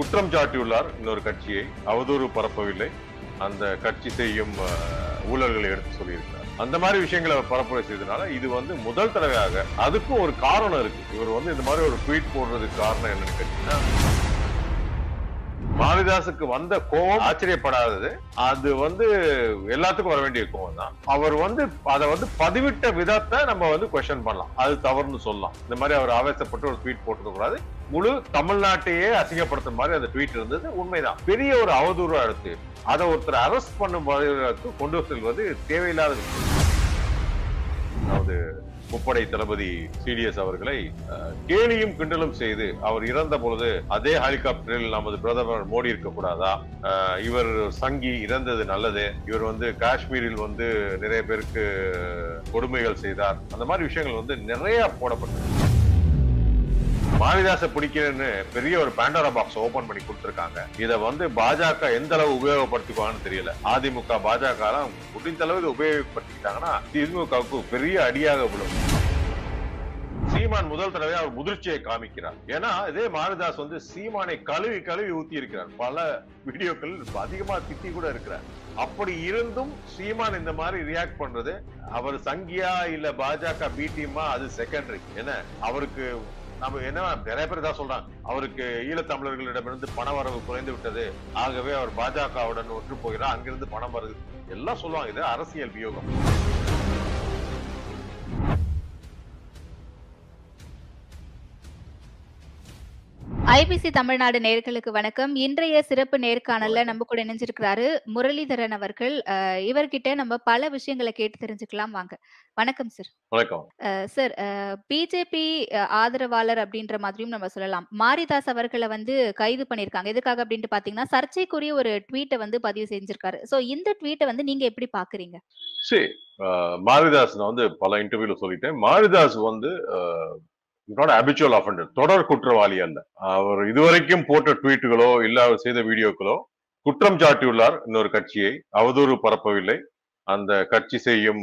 குற்றம் சாட்டியுள்ளார் இன்னொரு கட்சியை. அவதூறு பரப்பவில்லை. அந்த கட்சி செய்யும் ஊழல்களை எடுத்து சொல்லியிருக்கிறார். அந்த மாதிரி விஷயங்களை பரப்புரை செய்தனால இது வந்து முதல் தடவையாக அதுக்கும் ஒரு காரணம் இருக்கு. இவர் வந்து இந்த மாதிரி ஒரு ட்வீட் போடுறதுக்கு காரணம் என்னன்னு கேட்டீங்கன்னா மாரிதாஸுக்கு வந்த கோபம் ஆச்சரியப்படாதது. அது வந்து எல்லாத்துக்கும் வர வேண்டிய கோபம் தான். அவர் வந்து அதை வந்து பதிவிட்ட விதத்தை நம்ம வந்து கொஸ்டின் பண்ணலாம். அது தவறுன்னு சொல்லலாம். இந்த மாதிரி அவர் ஆவேசப்பட்டு ஒரு ட்வீட் போட்டுக்க கூடாது. முழு தமிழ்நாட்டையே அசிங்கப்படுத்துற மாதிரி அந்த ட்வீட் இருந்தது. உண்மைதான். பெரிய ஒரு அவதூறா அடுத்து அதை ஒருத்தர் அரெஸ்ட் பண்ணும் கொண்டு செல்வது தேவையில்லாத அதாவது முப்படை தளபதி சிடிஎஸ் அவர்களை கேலியும் கிண்டலும் செய்து அவர் இறந்த பொழுது அதே ஹெலிகாப்டரில் நமது பிரதமர் மோடி இருக்க கூடாதா இவர் சங்கி இறந்தது நல்லது. இவர் வந்து காஷ்மீரில் வந்து நிறைய பேருக்கு கொடுமைகள் செய்தார். அந்த மாதிரி விஷயங்கள் வந்து நிறைய போடப்பட்டது மாரிதாச பிடிக்கிறேன்னு பெரிய ஒரு பேண்டரா பாக்ஸ் ஓபன் பண்ணி கொடுத்திருக்காங்க. இத வந்து பாஜக எந்த அளவு உபயோகப்படுத்திக்குவான்னு தெரியல. அதிமுக பாஜக எல்லாம் முடிந்த அளவு உபயோகப்படுத்திக்கிட்டாங்கன்னா திமுகவுக்கு பெரிய அடியாக விழும். சீமான் முதல் தடவை அவர் முதிர்ச்சியை காமிக்கிறார். ஏன்னா இதே மாரிதாஸ் வந்து சீமானை கழுவி கழுவி ஊத்தி இருக்கிறார் பல வீடியோக்கள் அதிகமா திட்டி கூட இருக்கிறார். அப்படி இருந்தும் சீமான் இந்த மாதிரி ரியாக்ட் பண்றது அவர் சங்கியா இல்ல பாஜக பி டீமா அது செகண்டரி ஏன்னா அவருக்கு நம்ம என்ன நிறைய பேர் தான் சொல்றாங்க. அவருக்கு ஈழத்தமிழர்களிடமிருந்து பண வரவு குறைந்து விட்டது. ஆகவே அவர் பாஜகவுடன் ஒற்று போகிறார். அங்கிருந்து பணம் வருது. எல்லாம் சொல்லுவாங்க. இது அரசியல் வியோகம். ஐபிசி தமிழ்நாடு நேர்களுக்கு வணக்கம். இன்றைய சிறப்பு நேர்காணல்ல நம்ம கூட இணைஞ்சிருக்கிறாரு முரளிதரன் அவர்கள். இவர்கிட்ட நம்ம பல விஷயங்களை கேட்டு தெரிஞ்சுக்கலாம் வாங்க. வணக்கம் சார் வணக்கம். சார் பிஜேபி ஆதரவாளர் அப்படின்ற மாதிரியும் நம்ம சொல்லலாம். மாரிதாஸ் அவர்களை வந்து கைது பண்ணிருக்காங்க எதுக்காக அப்படின்ட்டு பாத்தீங்கன்னா சர்ச்சைக்குரிய ஒரு ட்வீட்டை வந்து பதிவு செஞ்சிருக்காரு. சோ இந்த ட்வீட்டை வந்து நீங்க எப்படி பாக்குறீங்க? சரி மாரிதாஸ் நான் வந்து பல இன்டர்வியூல சொல்லிட்டேன். மாரிதாஸ் வந்து நாட் அபிச்சுவல் அஃபண்டர் தொடர் குற்றவாளி அல்ல அவர் இதுவரைக்கும் போட்ட ட்வீட்டுகளோ இல்ல அவர் செய்த வீடியோக்களோ குற்றம் சாட்டியுள்ளார் இன்னொரு கட்சியை. அவதூறு பரப்பவில்லை. அந்த கட்சி செய்யும்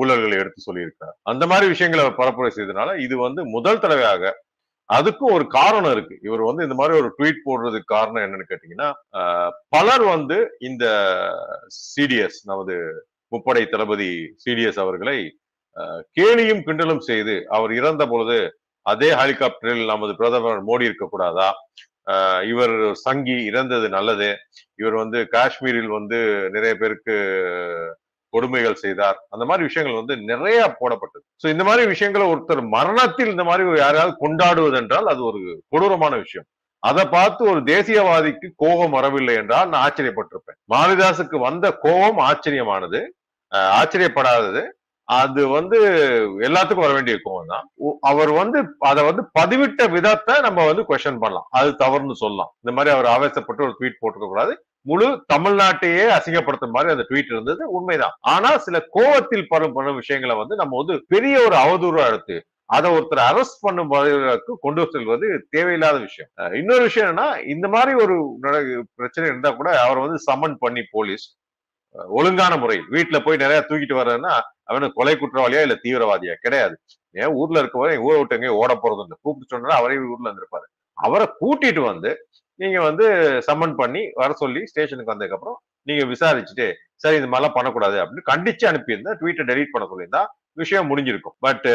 ஊழல்களை எடுத்து சொல்லியிருக்கிறார். அந்த மாதிரி விஷயங்களை பரப்புரை செய்தனால இது வந்து முதல் தடவையாக அதுக்கும் ஒரு காரணம் இருக்கு. இவர் வந்து இந்த மாதிரி ஒரு ட்வீட் போடுறதுக்கு காரணம் என்னன்னு கேட்டீங்கன்னா பலர் வந்து இந்த சிடிஎஸ் நமது முப்படை தளபதி சிடிஎஸ் அவர்களை கேலியும் கிண்டலும் செய்து அவர் இறந்த பொழுது அதே ஹெலிகாப்டரில் நமது பிரதமர் மோடி இருக்கக்கூடாதா? இவர் சங்கி இறந்தது நல்லது. இவர் வந்து காஷ்மீரில் வந்து நிறைய பேருக்கு கொடுமைகள் செய்தார். அந்த மாதிரி விஷயங்கள் வந்து நிறைய போடப்பட்டது. ஸோ இந்த மாதிரி விஷயங்களை ஒருத்தர் மரணத்தில் இந்த மாதிரி யாராவது கொண்டாடுவது என்றால் அது ஒரு கொடூரமான விஷயம். அதை பார்த்து ஒரு தேசியவாதிக்கு கோபம் வரவில்லை என்றால் நான் ஆச்சரியப்பட்டிருப்பேன். மாரிதாசுக்கு வந்த கோபம் ஆச்சரியமானது ஆச்சரியப்படாதது. அது வந்து எல்லாத்துக்கும் வர வேண்டிய கோபம் தான். அவர் வந்து அதை வந்து பதிவிட்ட விதத்தை நம்ம வந்து கொஸ்டின் பண்ணலாம். அது தவறுன்னு சொல்லலாம். இந்த மாதிரி அவர் ஆவேசப்பட்டு ஒரு ட்வீட் போட்டுக்க கூடாது முழு தமிழ்நாட்டையே அசிங்கப்படுத்துற மாதிரி அந்த ட்வீட் இருந்தது. உண்மைதான். ஆனா சில கோவத்தில் பரும் பண்ணும் விஷயங்களை வந்து நம்ம வந்து பெரிய ஒரு அவதூறா எடுத்து அதை ஒருத்தர் அரெஸ்ட் பண்ணும் வகைக்கு கொண்டு செல்வது தேவையில்லாத விஷயம். இன்னொரு விஷயம் என்னன்னா இந்த மாதிரி ஒரு பிரச்சனை இருந்தா கூட அவர் வந்து சம்மன் பண்ணி போலீஸ் ஒழுங்கான முறையில் வீட்டுல போய் நிறைய தூக்கிட்டு வர்றதுன்னா அவனுக்கு கொலை குற்றவாளியா இல்ல தீவிரவாதியா? கிடையாது. ஏன் ஊர்ல இருக்கவரை ஊரை விட்டு எங்கேயும் ஓட போறது இல்லை. கூப்பிட்டு சொன்னா அவரே ஊர்ல இருந்திருப்பாரு. அவரை கூட்டிட்டு வந்து நீங்க வந்து சம்மன் பண்ணி வர சொல்லி ஸ்டேஷனுக்கு வந்ததுக்கு அப்புறம் நீங்க விசாரிச்சுட்டு சரி இந்த மாதிரிலாம் பண்ணக்கூடாது அப்படின்னு கண்டிச்சு அனுப்பியிருந்தா ட்வீட்டை டெலீட் பண்ண சொல்லியிருந்தா விஷயம் முடிஞ்சிருக்கும். பட்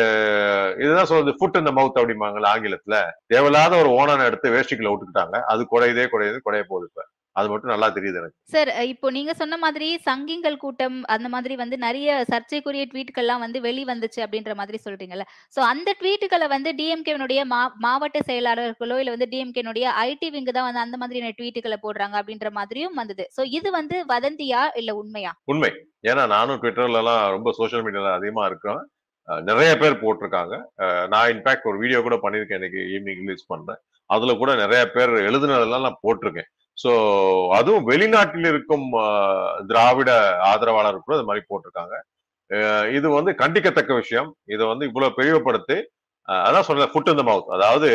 இதுதான் சொல்றது ஃபுட் இந்த மவுத் அப்படிம்பாங்கல்ல ஆங்கிலத்துல. தேவையில்லாத ஒரு ஓனான எடுத்து வேஷ்டிக்குள்ள விட்டுக்கிட்டாங்க. அது குறையுதே குறையுது குறைய போகுது இப்ப. அது மட்டும் நல்லா தெரியுது எனக்கு. சார் இப்போ நீங்க சொன்ன மாதிரி சங்கிங்கள் கூட்டம் அந்த மாதிரி வந்து நிறைய சர்ச்சைக்குரிய ட்வீட்கள்லாம் வந்து வெளி வந்துச்சு அப்படின்ற மாதிரி சொல்றீங்கல்ல. சோ அந்த ட்வீட்டுகளை வந்து டிஎம்கேனுடைய மாவட்ட செயலாளர்களோ இல்ல வந்து டிஎம்கேனுடைய ஐடி விங்கு தான் வந்து அந்த மாதிரியான ட்வீட்டுகளை போடுறாங்க அப்படின்ற மாதிரியும் வந்தது. சோ இது வந்து வதந்தியா இல்ல உண்மையா? உண்மை. ஏன்னா நானும் ட்விட்டர்ல எல்லாம் ரொம்ப சோஷியல் மீடியால அதிகமா இருக்கேன். அஹ் நிறைய பேர் போட்டிருக்காங்க. நான் இன்ஃபேக்ட் ஒரு வீடியோ கூட பண்ணியிருக்கேன் இன்னைக்கு ஈவினிங் ரிலீஸ் பண்றேன் அதுல கூட நிறைய பேர் எழுதுனதெல்லாம் நான் போட்டிருக்கேன். சோ அதுவும் வெளிநாட்டில் இருக்கும் திராவிட ஆதரவாளர் கூட இது மாதிரி போட்டிருக்காங்க. இது வந்து கண்டிக்கத்தக்க விஷயம். இதை வந்து இவ்வளவு பெரியப்படுத்தி அதான் சொல்ற ஃபுட் இந்த மவுத் அதாவது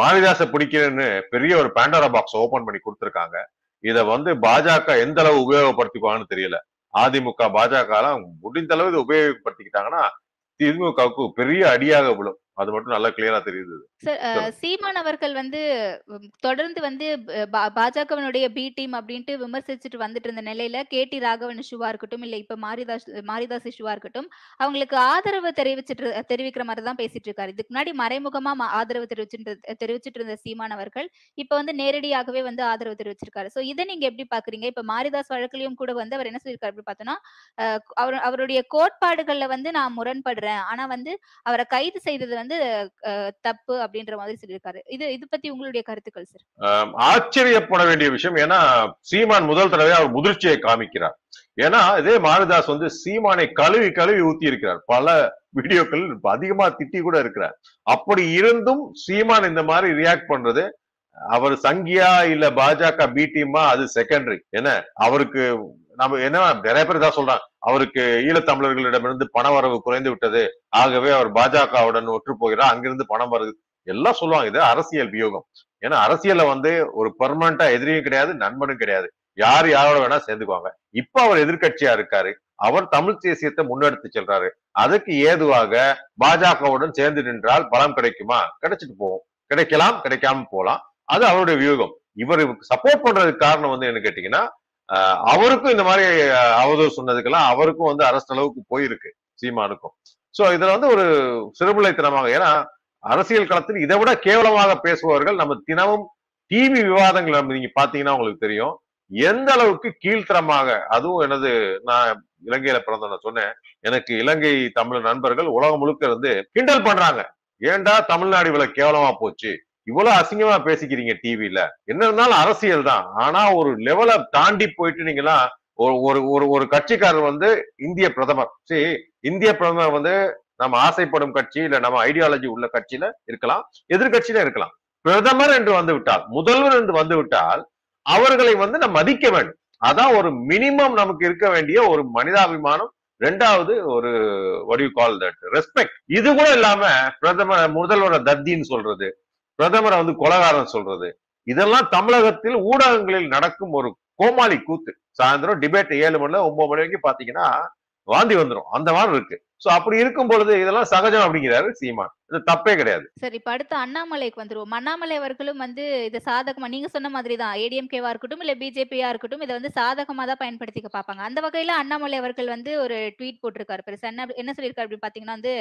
மாரிதாச பிடிக்கிறேன்னு பெரிய ஒரு பேண்டரா பாக்ஸ் ஓபன் பண்ணி கொடுத்துருக்காங்க. இத வந்து பாஜக எந்த அளவு உபயோகப்படுத்திக்குவாங்கன்னு தெரியல. அதிமுக பாஜக எல்லாம் முடிந்த அளவு இதை உபயோகப்படுத்திக்கிட்டாங்கன்னா திமுகவுக்கு பெரிய அடியாக விழும். அது மட்டும் நல்லா கிளியரா தெரியுது. சார். சீமான் அவர்கள் வந்து தொடர்ந்து வந்து பாஜகவினுடைய பி டீம் அப்படின்ட்டு விமர்சிச்சுட்டு வந்துட்டு இருந்த நிலையில கே டி ராகவன் இஷ்யூவா இருக்கட்டும் இல்ல இப்ப மாரிதாஸ் மாரிதாஸ் இஷ்யூவா இருக்கட்டும் அவங்களுக்கு ஆதரவு தெரிவிச்சிட்டு தெரிவிக்கிற மாதிரி தான் பேசிட்டு இருக்காரு. இதுக்கு முன்னாடி மறைமுகமா ஆதரவு தெரிவிச்சுட்டு தெரிவிச்சிட்டு இருந்த சீமான் அவர்கள் இப்ப வந்து நேரடியாகவே வந்து ஆதரவு தெரிவிச்சிருக்காரு. சோ இதை நீங்க எப்படி பாக்குறீங்க? இப்ப மாரிதாஸ் வழக்குலயும் கூட வந்து அவர் என்ன சொல்லியிருக்காரு அப்படி பார்த்தோம்னா அவர் அவருடைய கோட்பாடுகள்ல வந்து நான் முரண்படுறேன். ஆனா வந்து அவரை கைது செய்தது வந்து வந்து தப்பு அப்படின்ற மாதிரி சொல்லியிருக்காரு. இது இது பத்தி உங்களுடைய கருத்துக்கள் சார் ஆச்சரியப்பட வேண்டிய விஷயம் ஏன்னா சீமான் முதல் தடவை அவர் முதிர்ச்சியை காமிக்கிறார். ஏன்னா இதே மாரிதாஸ் வந்து சீமானை கழுவி கழுவி ஊத்தி இருக்கிறார் பல வீடியோக்கள் அதிகமா திட்டி கூட இருக்கிறார். அப்படி இருந்தும் சீமான் இந்த மாதிரி ரியாக்ட் பண்றது அவர் சங்கியா இல்ல பாஜக பி டீமா அது செகண்டரி என்ன? அவருக்கு நம்ம என்ன நிறைய பேர் தான் சொல்றாங்க. அவருக்கு ஈழத்தமிழர்களிடமிருந்து பண வரவு குறைந்து விட்டது. ஆகவே அவர் பாஜகவுடன் ஒற்று போகிறார். அங்கிருந்து பணம் வருது. எல்லாம் சொல்லுவாங்க இது அரசியல் வியோகம். ஏன்னா அரசியல்ல வந்து ஒரு பெர்மனண்டா எதிரியும் கிடையாது நண்பனும் கிடையாது. யார் யாரோட வேணா சேர்ந்துக்குவாங்க. இப்ப அவர் எதிர்கட்சியா இருக்காரு. அவர் தமிழ் தேசியத்தை முன்னெடுத்து செல்றாரு. அதுக்கு ஏதுவாக பாஜகவுடன் சேர்ந்து நின்றால் பலம் கிடைக்குமா? கிடைச்சிட்டு போவோம் கிடைக்கலாம் கிடைக்காம போலாம் அது அவருடைய வியூகம். இவர் சப்போர்ட் பண்றதுக்கு காரணம் வந்து என்ன கேட்டீங்கன்னா அவருக்கும் இந்த மாதிரி அவதூறு சொன்னதுக்கெல்லாம் அவருக்கும் வந்து அரசு அளவுக்கு போயிருக்கு சீமானுக்கும். சோ இதுல வந்து ஒரு சிறுபிள்ளைத்தனமாக ஏன்னா அரசியல் களத்தில் இதை விட கேவலமாக பேசுபவர்கள் நம்ம தினமும் டிவி விவாதங்கள் நம்ம நீங்க பாத்தீங்கன்னா உங்களுக்கு தெரியும். எந்த அளவுக்கு கீழ்த்தரமாக அதுவும் எனது நான் இலங்கையில பிறந்த நான் சொன்னேன் எனக்கு இலங்கை தமிழ் நண்பர்கள் உலகம் முழுக்க இருந்து கிண்டல் பண்றாங்க. ஏன்டா தமிழ்நாடு இவ்வளவு கேவலமா போச்சு? இவ்வளவு அசிங்கமா பேசிக்கிறீங்க டிவில என்ன இருந்தாலும் அரசியல் தான். ஆனா ஒரு லெவலை தாண்டி போயிட்டு நீங்களாம் ஒரு ஒரு ஒரு ஒரு கட்சிக்காரர் வந்து இந்திய பிரதமர். சரி இந்திய பிரதமர் வந்து நம்ம ஆசைப்படும் கட்சி இல்ல நம்ம ஐடியாலஜி உள்ள கட்சியில இருக்கலாம் எதிர்கட்சியில இருக்கலாம். பிரதமர் என்று வந்து விட்டால் முதல்வர் என்று வந்து விட்டால் அவர்களை வந்து நம்ம மதிக்க வேண்டும். அதான் ஒரு மினிமம் நமக்கு இருக்க வேண்டிய ஒரு மனிதாபிமானம். ரெண்டாவது ஒரு வடிவு கால் தட் ரெஸ்பெக்ட் இது கூட இல்லாம பிரதமர் முதல்வரை தத்தின்னு சொல்றது. பிரதமரை வந்து கொலகாரன் சொல்றது. இதெல்லாம் தமிழகத்தில் ஊடகங்களில் நடக்கும் ஒரு கோமாளி கூத்து. சாயந்தரம் டிபேட் ஏழு மணில ஒன்பது மணி வரைக்கும் பாத்தீங்கன்னா வாந்தி வந்துடும் அந்த மாதிரி இருக்கு. சோ அப்படி இருக்கும் பொழுது இதெல்லாம் சகஜம் அப்படிங்கிறாரு சீமான். இது தப்பே கிடையாது. சரி இப்ப அடுத்து அண்ணாமலைக்கு வந்துருவோம். அண்ணாமலை அவர்களும் வந்து இது சாதகமா நீங்க சொன்ன மாதிரி தான் ஏடிஎம்கேவா இருக்கட்டும் இல்ல பிஜேபியா இருக்கட்டும் இதை வந்து சாதகமா தான் பயன்படுத்திக்க பார்ப்பாங்க. அந்த வகையில அண்ணாமலை அவர்கள் வந்து ஒரு ட்வீட் போட்டிருக்காரு. பெருசா என்ன என்ன சொல்லியிருக்காரு அப்படின்னு பாத்தீங்கன்னா வந்து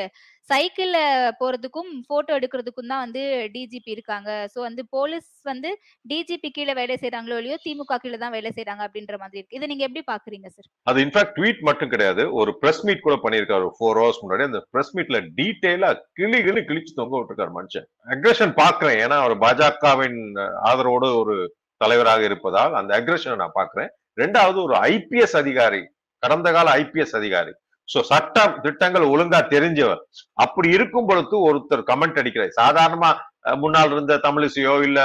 சைக்கிள்ல போறதுக்கும் போட்டோ எடுக்கிறதுக்கும் தான் வந்து டிஜிபி இருக்காங்க. சோ வந்து போலீஸ் வந்து டிஜிபி கீழே வேலை செய்யறாங்களோ இல்லையோ திமுக கீழே தான் வேலை செய்யறாங்க அப்படின்ற மாதிரி இருக்கு. இதை நீங்க எப்படி பாக்குறீங்க சார் அது இன்ஃபேக்ட் ட்வீட் மட்டும் கிடையாது. ஒரு பிரஸ் மீட் கூட பண்ணியிருக்காரு ஃபோர் ஹவர்ஸ் முன்னாடி அந்த பிரஸ் மீட்ல டீடைலா கிளி கிளி கிழிச்சு தொங்க விட்டுருக்காரு மனுஷன். அக்ரஷன் பாக்குறேன் ஏன்னா அவர் பாஜகவின் ஆதரவோடு ஒரு தலைவராக இருப்பதால் அந்த அக்ரஷனை நான் பாக்குறேன் ரெண்டாவது ஒரு ஐபிஎஸ் அதிகாரி கடந்த கால ஐபிஎஸ் அதிகாரி. சோ சட்ட திட்டங்கள் ஒழுங்கா தெரிஞ்சவர். அப்படி இருக்கும் பொழுது ஒருத்தர் கமெண்ட் அடிக்கிறார். சாதாரணமா முன்னால் இருந்த தமிழிசையோ இல்ல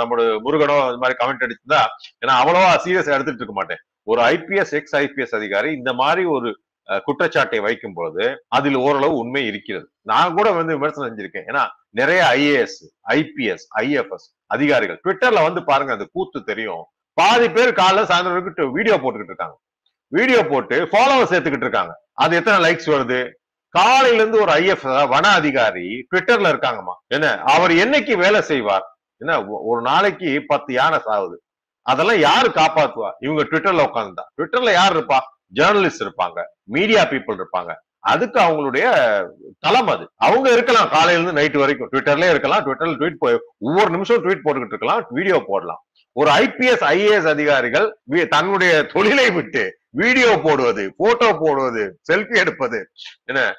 நம்மளோட முருகனோ இந்த மாதிரி கமெண்ட் அடிச்சிருந்தா ஏன்னா அவ்வளவா சீரியஸ் எடுத்துட்டு இருக்க மாட்டேன். ஒரு ஐபிஎஸ் எக்ஸ் ஐபிஎஸ் அதிகாரி இந்த மாதிரி ஒரு குற்றச்சாட்டை வைக்கும் பொழுது அதில் ஓரளவு உண்மை இருக்கிறது. நான் கூட வந்து விமர்சனம் செஞ்சிருக்கேன். ஏன்னா நிறைய ஐஏஎஸ் ஐபிஎஸ் ஐஎஃப்எஸ் அதிகாரிகள் ட்விட்டர்ல வந்து பாருங்க அந்த கூத்து தெரியும். பாதி பேர் காலைல சாயந்தரம் வீடியோ போட்டுக்கிட்டு இருக்காங்க. வீடியோ போட்டு ஃபாலோவர் சேர்த்துக்கிட்டு இருக்காங்க. அது எத்தனை லைக்ஸ் வருது? காலையில இருந்து ஒரு ஐஎஃப் வன அதிகாரி ட்விட்டர்ல இருக்காங்கம்மா. என்ன அவர் என்னைக்கு வேலை செய்வார்? என்ன ஒ- ஒரு நாளைக்கு பத்து யானை சாகுது அதெல்லாம் யாரு காப்பாத்துவா? இவங்க ட்விட்டர்ல உட்காந்துதான் ட்விட்டர்ல யார் இருப்பா? ஜேர்னலிஸ்ட் இருப்பாங்க மீடியா பீப்புள் இருப்பாங்க. அதுக்கு அவங்களுடைய தளம் அது. அவங்க இருக்கலாம் காலையிலருந்து நைட் வரைக்கும். ட்விட்டர்லயே இருக்கலாம் ட்விட்டர்ல ட்வீட் ஒவ்வொரு நிமிஷம் ட்வீட் போட்டுக்கிட்டு இருக்கலாம் வீடியோ போடலாம். ஒரு ஐபிஎஸ் ஐஏஎஸ் அதிகாரிகள் வி- தன்னுடைய தொழிலை விட்டு வீடியோ போடுவது போட்டோ போடுவது செல்ஃபி எடுப்பது என்ன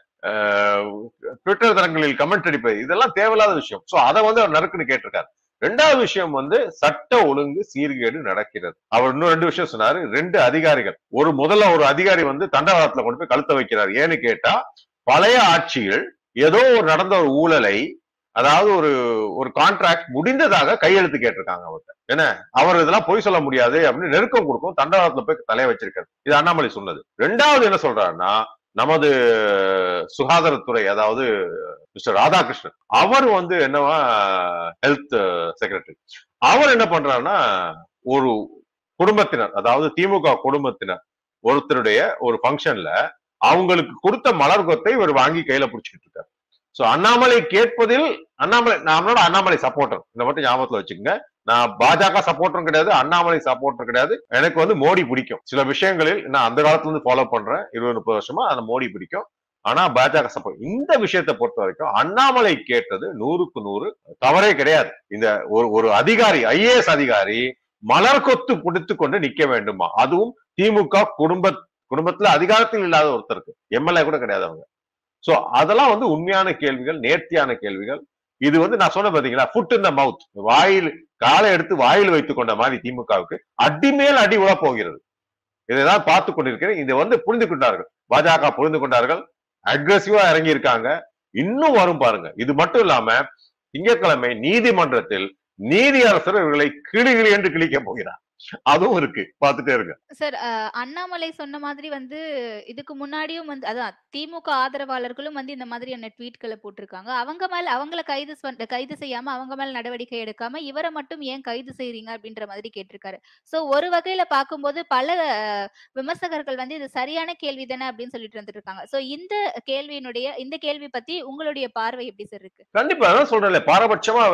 ட்விட்டர் தளங்களில் கமெண்ட் அடிப்பது இதெல்லாம் தேவையில்லாத விஷயம். சோ அதை வந்து அவர் நறுக்குன்னு கேட்டிருக்காரு. ரெண்டாவது விஷயம் வந்து சட்ட ஒழுங்கு சீர்கேடு நடக்கிறது. அவர் இன்னும் ரெண்டு விஷயம் சொன்னாரு. ரெண்டு அதிகாரிகள். ஒரு முதல்ல ஒரு அதிகாரி வந்து தண்டவாளத்துல கொண்டு போய் கழுத்த வைக்கிறார். ஏன்னு கேட்டா பழைய ஆட்சியில் ஏதோ ஒரு நடந்த ஒரு ஊழலை அதாவது ஒரு ஒரு கான்ட்ராக்ட் முடிந்ததாக கையெழுத்து கேட்டிருக்காங்க அவர்கிட்ட. என்ன? அவர் இதெல்லாம் பொய் சொல்ல முடியாது அப்படின்னு நெருக்கம் கொடுக்கும் தண்டவாளத்துல போய் தலைய வச்சிருக்காரு. இது அண்ணாமலை சொன்னது. ரெண்டாவது என்ன சொல்றாருன்னா நமது சுகாதாரத்துறை அதாவது மிஸ்டர் ராதாகிருஷ்ணன் அவர் வந்து என்னவா ஹெல்த் செக்ரட்டரி அவர் என்ன பண்றாருன்னா ஒரு குடும்பத்தினர் அதாவது திமுக குடும்பத்தினர் ஒருத்தருடைய ஒரு ஃபங்க்ஷன்ல அவங்களுக்கு கொடுத்த மலர் கொத்தை இவர் வாங்கி கையில பிடிச்சிக்கிட்டு இருக்காரு. சோ அண்ணாமலை கேட்பதில் அண்ணாமலை நம்மளோட அண்ணாமலை சப்போர்ட்டர் இந்த மட்டும் ஞாபகத்துல வச்சுக்கோங்க. நான் பாஜக சப்போர்ட்டரும் கிடையாது அண்ணாமலை சப்போர்ட்டர் கிடையாது. எனக்கு வந்து மோடி பிடிக்கும். சில விஷயங்களில் நான் அந்த காலத்துல இருந்து ஃபாலோ பண்றேன். இருபது முப்பது வருஷமா அந்த மோடி பிடிக்கும். ஆனா பாஜக சப்போர்ட் இந்த விஷயத்தை பொறுத்த வரைக்கும் அண்ணாமலை கேட்டது நூறுக்கு நூறு தவறே கிடையாது. இந்த ஒரு ஒரு அதிகாரி ஐஏஎஸ் அதிகாரி மலர் கொத்து பிடித்து கொண்டு நிக்க வேண்டுமா? அதுவும் திமுக குடும்ப குடும்பத்துல அதிகாரத்தில் இல்லாத ஒருத்தருக்கு. எம்எல்ஏ கூட கிடையாது அவங்க. சோ அதெல்லாம் வந்து உண்மையான கேள்விகள் நேர்த்தியான கேள்விகள். இது வந்து நான் சொன்ன பாத்தீங்களா? ஃபுட் இந்த மவுத் வாயில் காலை எடுத்து வாயில் வைத்துக் கொண்ட மாதிரி திமுகவுக்கு அடிமேல் அடி உழ போகிறது. இதைதான் பார்த்து கொண்டிருக்கிறேன். இதை வந்து புரிந்து கொண்டார்கள். பாஜக புரிந்து கொண்டார்கள். அக்ரஸிவா இறங்கி இருக்காங்க. இன்னும் வரும் பாருங்க. இது மட்டும் இல்லாம திங்கட்கிழமை நீதிமன்றத்தில் நீதியரசர் இவர்களை கிளி கிளி என்று கிழிக்க போகிறார். அதுவும் இருக்கு. பார்த்துட்டே இருங்க. சார் அண்ணாமலை சொன்ன மாதிரி வந்து இதுக்கு முன்னாடியும் வந்து அதான் திமுக ஆதரவாளர்களும் வந்து இந்த மாதிரியான ட்வீட்களை போட்டிருக்காங்க. அவங்க மேல அவங்கள கைது கைது செய்யாம அவங்க மேல நடவடிக்கை எடுக்காம இவரை மட்டும் ஏன் கைது செய்றீங்க அப்படின்ற மாதிரி கேட்டிருக்காரு. சோ ஒரு வகையில பார்க்கும்போது பல விமர்சகர்கள் வந்து இது சரியான கேள்வி தானே அப்படின்னு சொல்லிட்டு வந்துட்டு இருக்காங்க சோ இந்த கேள்வியினுடைய இந்த கேள்வி பத்தி உங்களுடைய பார்வை எப்படி சார் இருக்கு? கண்டிப்பா அதான் சொல்றேன்ல பாரபட்சமா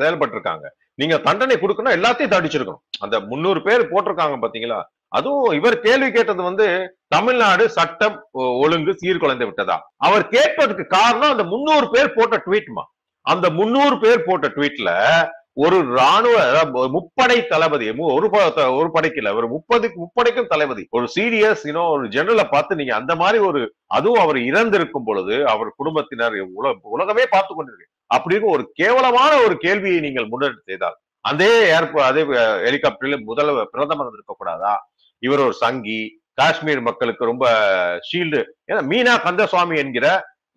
செயல்பட்டு இருக்காங்க நீங்க தண்டனை கொடுக்கணும் எல்லாத்தையும் தடிச்சிருக்கணும் அந்த முன்னூறு பேர் போட்டிருக்காங்க பாத்தீங்களா? அதுவும் இவர் கேள்வி கேட்டது வந்து தமிழ்நாடு சட்டம் ஒ- ஒழுங்கு சீர்குலைந்து விட்டதா? அவர் கேட்பதற்கு காரணம் அந்த முன்னூறு பேர் போட்ட ட்வீட்மா அந்த முன்னூறு பேர் போட்ட ட்வீட்ல ஒரு ராணுவ முப்படை தளபதி ஒரு ப- ஒரு படைக்கு இல்ல ஒரு முப்பதுக்கு முப்படைக்கும் தளபதி ஒரு சீரியஸ் இன்னும் ஒரு ஜெனரலை பார்த்து நீங்க அந்த மாதிரி ஒரு அதுவும் அவர் இறந்திருக்கும் பொழுது அவர் குடும்பத்தினர் உல- உலகமே பார்த்து கொண்டிருக்கு. அப்படின்னு ஒரு கேவலமான ஒரு கேள்வியை நீங்கள் முன்னெடுத்து செய்தால் அதே ஏர்போர்ட் அதே ஹெலிகாப்டரில் முதல் பிரதமர் இருக்கக்கூடாதா? இவர் ஒரு சங்கி காஷ்மீர் மக்களுக்கு ரொம்ப ஷீல்டு ஏன்னா மீனா கந்தசுவாமி என்கிற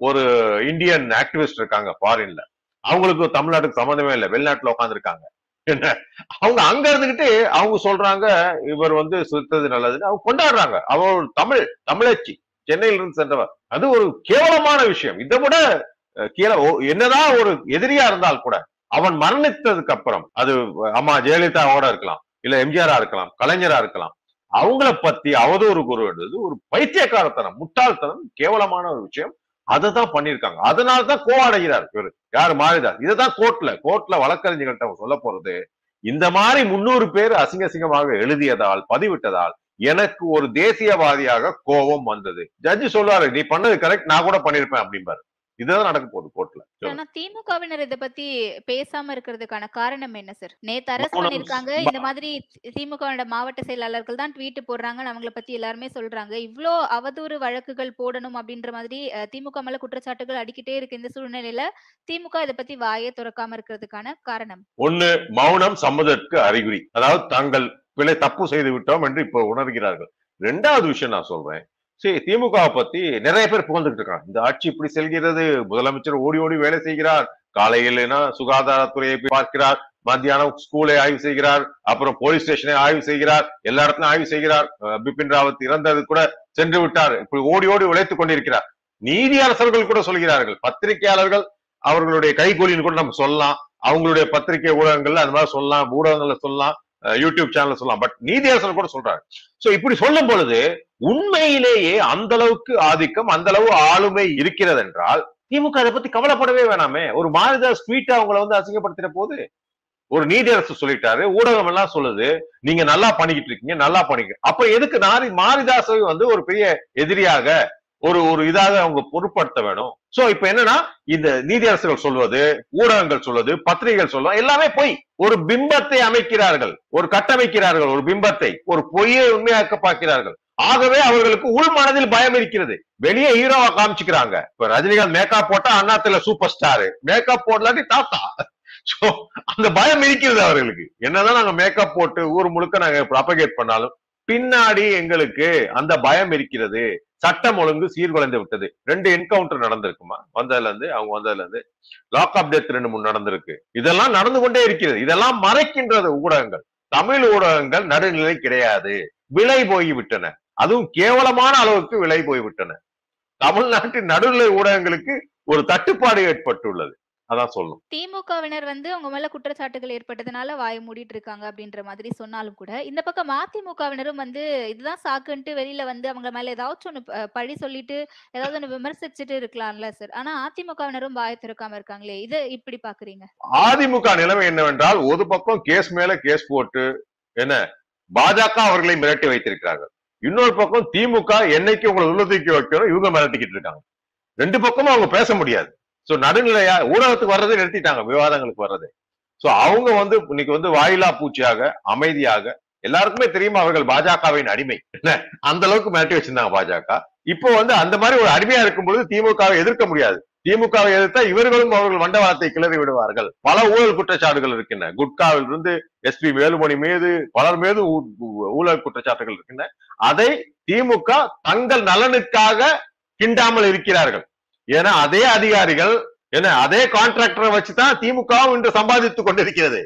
ஒரு இந்தியன் ஆக்டிவிஸ்ட் இருக்காங்க ஃபாரின்ல அவங்களுக்கு தமிழ்நாட்டுக்கு சம்மந்தமே இல்லை. வெளிநாட்டுல உட்காந்துருக்காங்க என்ன? அவங்க அங்க இருந்துகிட்டு அவங்க சொல்றாங்க இவர் வந்து சுத்தது நல்லதுன்னு அவங்க கொண்டாடுறாங்க. அவர் தமிழ் தமிழச்சி. சென்னையில இருந்து சென்றவர். அது ஒரு கேவலமான விஷயம். இதை விட கீழே என்னதான் ஒரு எதிரியா இருந்தால் கூட அவன் மரணித்ததுக்கு அப்புறம் அது அம்மா ஜெயலலிதாவோட இருக்கலாம் இல்ல எம்ஜிஆரா இருக்கலாம் கலைஞரா இருக்கலாம் அவங்கள பத்தி அவதூறு கூறுவது ஒரு பைத்தியக்காரத்தனம் முட்டாள்தனம் கேவலமான ஒரு விஷயம். அதை தான் பண்ணியிருக்காங்க. அதனால தான் கோவடைகிறார் இவர். யார்? மாறிதார் இதுதான் கோர்ட்ல கோர்ட்ல வழக்கறிஞர்கள்ட்ட அவங்க சொல்ல போறது. இந்த மாதிரி முன்னூறு பேர் அசிங்க அசிங்கமாக எழுதியதால் பதிவிட்டதால் எனக்கு ஒரு தேசியவாதியாக கோபம் வந்தது. ஜட்ஜி சொல்லுவாரு நீ பண்ணது கரெக்ட் நான் கூட பண்ணிருப்பேன் அப்படிம்பாரு. இதுதான் நடக்க போகுது கோர்ட்ல ஆனா திமுகவினர் இத பத்தி பேசாம இருக்கிறதுக்கான காரணம் என்ன சார் நேத்து அரசு. பண்ணிருக்காங்க இந்த மாதிரி திமுக மாவட்ட செயலாளர்கள் தான் ட்வீட் போடுறாங்க. அவங்கள பத்தி எல்லாருமே சொல்றாங்க. இவ்ளோ அவதூறு வழக்குகள் போடணும் அப்படின்ற மாதிரி திமுக மேல குற்றச்சாட்டுகள் அடிக்கிட்டே இருக்கு இந்த சூழ்நிலையில திமுக இத பத்தி வாயே திறக்காம இருக்கிறதுக்கான காரணம்? ஒண்ணு மௌனம் சம்மதற்கு அறிகுறி. அதாவது தாங்கள் பிழை தப்பு செய்து விட்டோம் என்று இப்ப உணர்கிறார்கள். ரெண்டாவது விஷயம் நான் சொல்றேன். சரி திமுக பத்தி நிறைய பேர் புகழ்ந்துகிட்டு இருக்காங்க. இந்த ஆட்சி இப்படி செல்கிறது முதலமைச்சர் ஓடி ஓடி வேலை செய்கிறார் காலையிலனா சுகாதாரத்துறையை பார்க்கிறார் மத்தியானம் ஸ்கூலை ஆய்வு செய்கிறார் அப்புறம் போலீஸ் ஸ்டேஷனை ஆய்வு செய்கிறார் எல்லா இடத்துலையும் ஆய்வு செய்கிறார். பிபின் ராவத் இறந்தது கூட சென்று விட்டார் இப்படி ஓடி ஓடி உழைத்துக் கொண்டிருக்கிறார். நீதி அரசர்கள் கூட சொல்கிறார்கள் பத்திரிகையாளர்கள் அவர்களுடைய கைகூலின்னு கூட நம்ம சொல்லலாம் அவங்களுடைய பத்திரிகை ஊடகங்கள்ல அந்த மாதிரி சொல்லலாம் ஊடகங்கள்ல சொல்லலாம் யூடியூப் சேனல் சொல்லலாம். பட் நீதியரசன் கூட சொல்றாங்க சோ இப்படி சொல்லும் பொழுது உண்மையிலேயே அந்த அளவுக்கு ஆதிக்கம் அந்த அளவு ஆளுமை இருக்கிறது என்றால் திமுக அதை பத்தி கவலைப்படவே வேணாமே. ஒரு மாரிதாஸ் ஸ்வீட்டா அவங்கள வந்து அசிங்கப்படுத்தின போது ஒரு நீதியரசு சொல்லிட்டாரு ஊடகம் எல்லாம் சொல்லுது நீங்க நல்லா பண்ணிக்கிட்டு இருக்கீங்க நல்லா பண்ணிக்க அப்ப எதுக்கு நாரி மாரிதாசை வந்து ஒரு பெரிய எதிரியாக ஒரு ஒரு இதாக அவங்க பொருட்படுத்த வேணும். சோ இப்ப என்னன்னா இந்த நீதியரசர்கள் சொல்வது ஊடகங்கள் சொல்வது பத்திரிகைகள் சொல்வது எல்லாமே பொய். ஒரு பிம்பத்தை அமைக்கிறார்கள் ஒரு கட்டமைக்கிறார்கள் ஒரு பிம்பத்தை ஒரு பொய்யை உண்மையாக்க பார்க்கிறார்கள். ஆகவே அவர்களுக்கு உள் மனதில் பயம் இருக்கிறது. வெளியே ஹீரோவா காமிச்சுக்கிறாங்க. இப்ப ரஜினிகாந்த் மேக்கப் போட்டா அண்ணாத்துல சூப்பர் ஸ்டார் மேக்கப் போடலாட்டி தாத்தா. சோ அந்த பயம் இருக்கிறது அவர்களுக்கு. என்னதான் நாங்க மேக்கப் போட்டு ஊர் முழுக்க நாங்க ப்ராபகேட் பண்ணாலும் பின்னாடி எங்களுக்கு அந்த பயம் இருக்கிறது. சட்டம் ஒழுங்கு சீர்குலைந்து விட்டது. ரெண்டு என்கவுண்டர் நடந்திருக்குமா? வந்ததுல இருந்து அவங்க வந்ததுல இருந்து லாக் அப் டெத் ரெண்டு மூணு நடந்திருக்கு. இதெல்லாம் நடந்து கொண்டே இருக்கிறது. இதெல்லாம் மறைக்கின்றது ஊடகங்கள். தமிழ் ஊடகங்கள் நடுநிலை கிடையாது. விலை போய்விட்டன. அதுவும் கேவலமான அளவுக்கு விலை போய்விட்டன. தமிழ்நாட்டின் நடுநிலை ஊடகங்களுக்கு ஒரு தட்டுப்பாடு ஏற்பட்டுள்ளது. அதான் சொல்லணும். திமுகவினர் வந்து அவங்க மேல குற்றச்சாட்டுகள் ஏற்பட்டதுனால வாய மூடிட்டு இருக்காங்க அப்படின்ற மாதிரி சொன்னாலும் கூட இந்த பக்கம் அதிமுகவினரும் வந்து இதுதான் சாக்குன்ட்டு வெளியில வந்து அவங்க மேல ஏதாச்சும் ஒண்ணு பழி சொல்லிட்டு ஏதாவது ஒண்ணு விமர்சிச்சுட்டு இருக்கலாம்ல சார் ஆனா அதிமுகவினரும் வாய திறக்காம இருக்காங்களே இதை இப்படி பாக்குறீங்க? அதிமுக நிலைமை என்னவென்றால் ஒரு பக்கம் கேஸ் மேல கேஸ் போட்டு என்ன பாஜக அவர்களை மிரட்டி வைத்திருக்கிறார்கள். இன்னொரு பக்கம் திமுக என்னைக்கு உங்களை உள்ள தூக்கி வைக்கணும் இவங்க மிரட்டிக்கிட்டு இருக்காங்க. ரெண்டு பக்கமும் அவங்க பேச முடியாது. சோ நடுநிலையா ஊடகத்துக்கு வர்றதை நிறுத்திட்டாங்க விவாதங்களுக்கு வர்றது. சோ அவங்க வந்து இன்னைக்கு வந்து வாயிலா பூச்சியாக அமைதியாக எல்லாருக்குமே தெரியுமா அவர்கள் பாஜகவின் அடிமை? அந்த அளவுக்கு மிரட்டி வச்சிருந்தாங்க பாஜக. இப்போ வந்து அந்த மாதிரி ஒரு அடிமையா இருக்கும் பொழுது திமுகவை எதிர்க்க முடியாது. திமுகவை எதிர்த்தா இவர்களும் அவர்கள் வண்டவாளத்தை கிளறி விடுவார்கள். பல ஊழல் குற்றச்சாட்டுகள் இருக்கின்றன. குட்காவில் இருந்து எஸ்பி வேலுமணி மீது பலர் மீது ஊ- ஊழல் குற்றச்சாட்டுகள் இருக்கின்றன. அதை திமுக தங்கள் நலனுக்காக கிண்டாமல் இருக்கிறார்கள். ஏன்னா அதே அதிகாரிகள் என்ன அதே கான்ட்ராக்டரை வச்சுதான் திமுகவும் இன்று சம்பாதித்துக் கொண்டிருக்கிறது.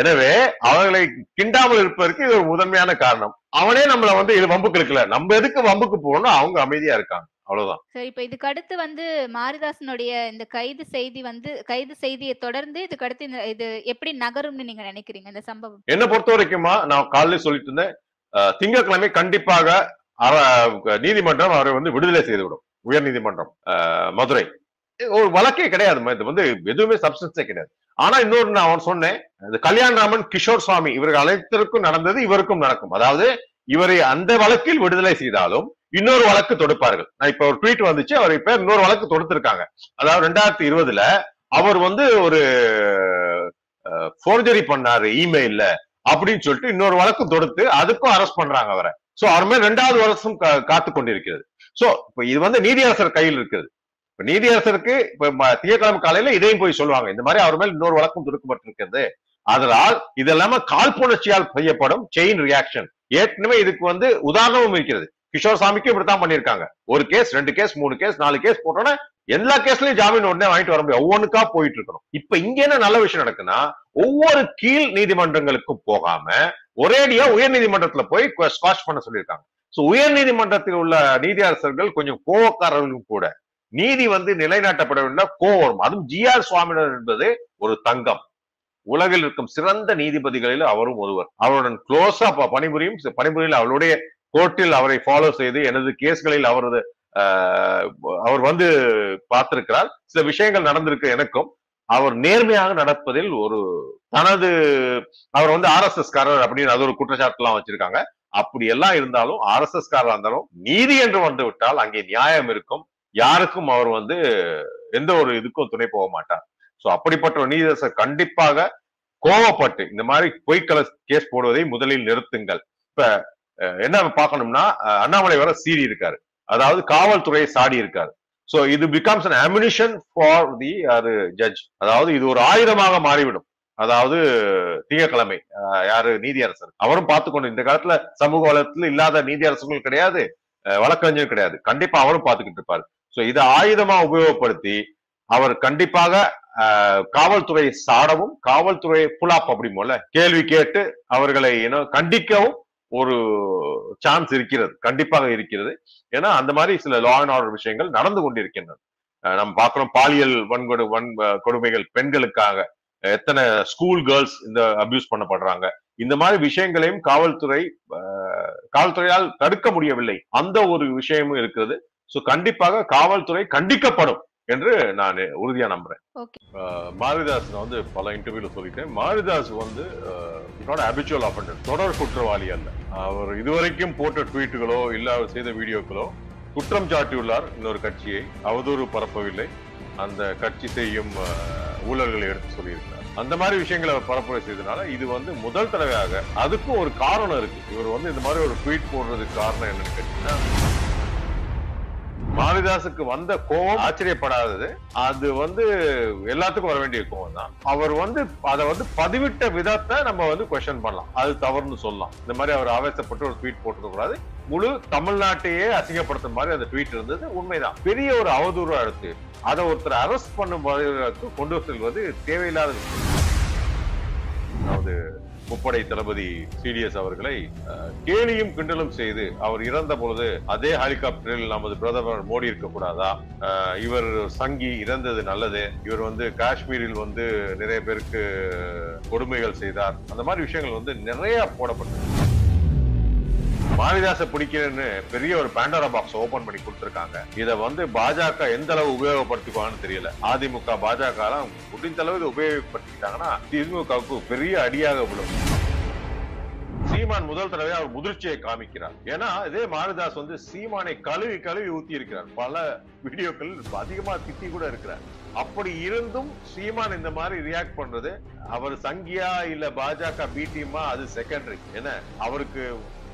எனவே அவர்களை கிண்டாமல் இருப்பதற்கு இது ஒரு முதன்மையான காரணம். அவனே நம்மள வந்து இது வம்புக்கு இருக்கல நம்ம எதுக்கு வம்புக்கு போகணும் அவங்க அமைதியா இருக்காங்க. அவ்வளவுதான். சரி இப்ப இதுக்கு அடுத்து வந்து மாரிதாசனுடைய இந்த கைது செய்தி வந்து கைது செய்தியை தொடர்ந்து இதுக்கு அடுத்து இது எப்படி நகரும்னு நீங்க நினைக்கிறீங்க இந்த சம்பவம்? என்னை பொறுத்த வரைக்குமா நான் காலையில சொல்லிட்டு இருந்தேன் திங்கட்கிழமை கண்டிப்பாக நீதிமன்றம் அவரை வந்து விடுதலை செய்துவிடும். உயர் நீதிமன்றம் மதுரை. ஒரு வழக்கே கிடையாது இது வந்து எதுவுமே சப்ஸ்டன்ஸே கிடையாது. ஆனா இன்னொரு நான் அவன் சொன்னேன் இந்த கல்யாணராமன் கிஷோர் சுவாமி இவர்கள் அனைத்திற்கும் நடந்தது இவருக்கும் நடக்கும். அதாவது இவரை அந்த வழக்கில் விடுதலை செய்தாலும் இன்னொரு வழக்கு தொடுப்பார்கள். நான் இப்ப ஒரு ட்வீட் வந்துச்சு அவர் இப்ப இன்னொரு வழக்கு தொடுத்திருக்காங்க. அதாவது ரெண்டாயிரத்தி இருபதுல அவர் வந்து ஒரு ஃபோர்ஜரி பண்ணாரு இமெயில்ல அப்படின்னு சொல்லிட்டு இன்னொரு வழக்கு தொடுத்து அதுக்கும் அரெஸ்ட் பண்றாங்க அவரை. சோ அவர் மேல் ரெண்டாவது வருஷம் காத்து கொண்டிருக்கிறது சோ இப்ப இது வந்து நீதியரசர் கையில் இருக்குது. இப்ப நீதியரசருக்கு இப்ப திங்கட்கிழமை காலையில இதையும் போய் சொல்லுவாங்க. இந்த மாதிரி அவர் மேல் இன்னொரு வழக்கம் தொடுக்கப்பட்டிருக்கிறது. அதனால் இது இல்லாம காழ்ப்புணர்ச்சியால் செய்யப்படும் செயின் ரியாக்ஷன் ஏற்கனவே இதுக்கு வந்து உதாரணமும் இருக்கிறது. கிஷோர் சாமிக்கு இப்படித்தான் பண்ணிருக்காங்க ஒரு கேஸ் ரெண்டு கேஸ் மூணு கேஸ் நாலு கேஸ் போட்டோன்னா எல்லா கேஸ்லயும் ஜாமீன் உடனே வாங்கிட்டு வர முடியும். ஒவ்வொன்றுக்கா போயிட்டு இருக்கணும். இப்ப இங்க என்ன நல்ல விஷயம் நடக்குன்னா ஒவ்வொரு கீழ் நீதிமன்றங்களுக்கும் போகாம ஒரேடியா உயர் நீதிமன்றத்துல போய் ஸ்காஷ் பண்ண சொல்லியிருக்காங்க. சோ உயர் நீதிமன்றத்தில் உள்ள நீதியரசர்கள் கொஞ்சம் கோவக்காரர்களும் கூட. நீதி வந்து நிலைநாட்டப்பட வேண்டும் கோவம் அதுவும் ஜி ஆர் சுவாமிநாதன் என்பது ஒரு தங்கம். உலகில் இருக்கும் சிறந்த நீதிபதிகளில் அவரும் ஒருவர். அவருடன் க்ளோஸா பணிபுரியும் பணிபுரியில் அவருடைய கோர்ட்டில் அவரை ஃபாலோ செய்து எனது கேஸ்களில் அவரது ஆஹ், அவர் வந்து பார்த்திருக்கிறார். சில விஷயங்கள் நடந்திருக்கு எனக்கும். அவர் நேர்மையாக நடப்பதில் ஒரு தனது அவர் வந்து ஆர் எஸ் எஸ் காரர் அப்படின்னு அது ஒரு குற்றச்சாட்டு எல்லாம் வச்சிருக்காங்க. அப்படி எல்லாம் இருந்தாலும் ஆர் எஸ் எஸ் காரா இருந்தாலும் நீதி என்று வந்து விட்டால் அங்கே நியாயம் இருக்கும். யாருக்கும் அவர் வந்து எந்த ஒரு இதுக்கும் துணை போக மாட்டார். சோ அப்படிப்பட்ட ஒரு நீதியரசர் கண்டிப்பாக கோவப்பட்டு இந்த மாதிரி பொய்க்கல கேஸ் போடுவதை முதலில் நிறுத்துங்கள். இப்ப என்ன பார்க்கணும்னா அண்ணாமலை வர சீறி இருக்காரு. அதாவது காவல்துறையை சாடி இருக்காரு. சோ இது becomes an ammunition for the அது ஜட்ஜ் அதாவது இது ஒரு ஆயுதமாக மாறிவிடும். அதாவது திங்கட்கிழமை யாரு? நீதியரசர். அவரும் பார்த்துக்கொண்டு இந்த காலத்துல சமூக வளத்துல இல்லாத நீதியரசர்கள் கிடையாது வழக்கறிஞர் கிடையாது. கண்டிப்பா அவரும் பார்த்துக்கிட்டு இருப்பாரு. சோ இதை ஆயுதமா உபயோகப்படுத்தி அவர் கண்டிப்பாக அஹ், சாடவும் காவல்துறை புலாப் அப்படிமோல கேள்வி கேட்டு அவர்களை இன்னும் கண்டிக்கவும் ஒரு சான்ஸ் இருக்கிறது. கண்டிப்பாக இருக்கிறது. ஏன்னா அந்த மாதிரி சில லா அண்ட் ஆர்டர் விஷயங்கள் நடந்து கொண்டிருக்கின்றன. நம்ம பார்க்கிறோம் பாலியல் வன்கொடு வன் கொடுமைகள் பெண்களுக்காக. எத்தனை ஸ்கூல் கேர்ள்ஸ் இந்த அபியூஸ் பண்ணப்படுறாங்க. இந்த மாதிரி விஷயங்களையும் காவல்துறை காவல்துறையால் தடுக்க முடியவில்லை. அந்த ஒரு விஷயமும் இருக்கிறது. சோ கண்டிப்பாக காவல்துறை கண்டிக்கப்படும் என்று நான் உறுதியா நம்புறேன். மாரிதாஸ் நான் வந்து பல இன்டர்வியூல சொல்லிட்டேன். மாரிதாஸ் வந்து நாட் ஹேபிச்சுவல் ஆஃபண்டர் தொடர் குற்றவாளி அல்ல. அவர் இதுவரைக்கும் போட்ட ட்வீட்டுகளோ இல்ல அவர் செய்த வீடியோக்களோ குற்றம் சாட்டியுள்ளார் இன்னொரு கட்சியை. அவதூறு பரப்பவில்லை. அந்த கட்சி செய்யும் ஊழல்களை எடுத்து சொல்லியிருக்கிறார். அந்த மாதிரி விஷயங்களை பரப்புரை செய்தனால இது வந்து முதல் தடவையாக அதுக்கும் ஒரு காரணம் இருக்கு. இவர் வந்து இந்த மாதிரி ஒரு ட்வீட் போடுறதுக்கு காரணம் என்னன்னு கேட்டீங்கன்னா மாரிதாசுக்கு வந்த கோபம் ஆச்சரியப்படாதது. அது வந்து எல்லாத்துக்கும் வர வேண்டிய கோபம் தான். அவர் வந்து அதை வந்து பதிவிட்ட விதத்தை நம்ம வந்து கொஸ்டின் பண்ணலாம். அது தவறுன்னு சொல்லலாம். இந்த மாதிரி அவர் ஆவேசப்பட்டு ஒரு ட்வீட் போட்டுக்க கூடாது முழு தமிழ்நாட்டையே அசிங்கப்படுத்த மாதிரி அந்த ட்வீட் இருந்தது. உண்மைதான். பெரிய ஒரு அவதூறா எடுத்து அதை ஒருத்தர் அரெஸ்ட் பண்ணும் வகைக்கு கொண்டு செல்வது தேவையில்லாத அதாவது முப்படை தளபதி சிடிஎஸ் அவர்களை கேலியும் கிண்டலும் செய்து அவர் இறந்த பொழுது அதே ஹெலிகாப்டரில் நமது பிரதமர் மோடி இருக்க கூடாதா இவர் சங்கி இறந்தது நல்லது. இவர் வந்து காஷ்மீரில் வந்து நிறைய பேருக்கு கொடுமைகள் செய்தார். அந்த மாதிரி விஷயங்கள் வந்து நிறைய போடப்பட்டது மாரிதாச பிடிக்கிறேன்னு பெரிய ஒரு பேண்டரா பாக்ஸ் ஓபன் பண்ணி கொடுத்திருக்காங்க. இத வந்து பாஜக எந்த அளவு உபயோகப்படுத்திக்குவான்னு தெரியல. அதிமுக பாஜக எல்லாம் முடிந்த அளவு இதை உபயோகப்படுத்திக்கிட்டாங்கன்னா திமுகவுக்கு பெரிய அடியாக விழும். சீமான் முதல் தடவை அவர் முதிர்ச்சியை காமிக்கிறார். ஏன்னா இதே மாரிதாஸ் வந்து சீமானை கழுவி கழுவி ஊத்தி இருக்கிறார் பல வீடியோக்கள் அதிகமா திட்டி கூட இருக்கிறார். அப்படி இருந்தும் சீமான் இந்த மாதிரி ரியாக்ட் பண்றது அவர் சங்கியா இல்ல பாஜக பி டீமா அது செகண்டரி என்ன அவருக்கு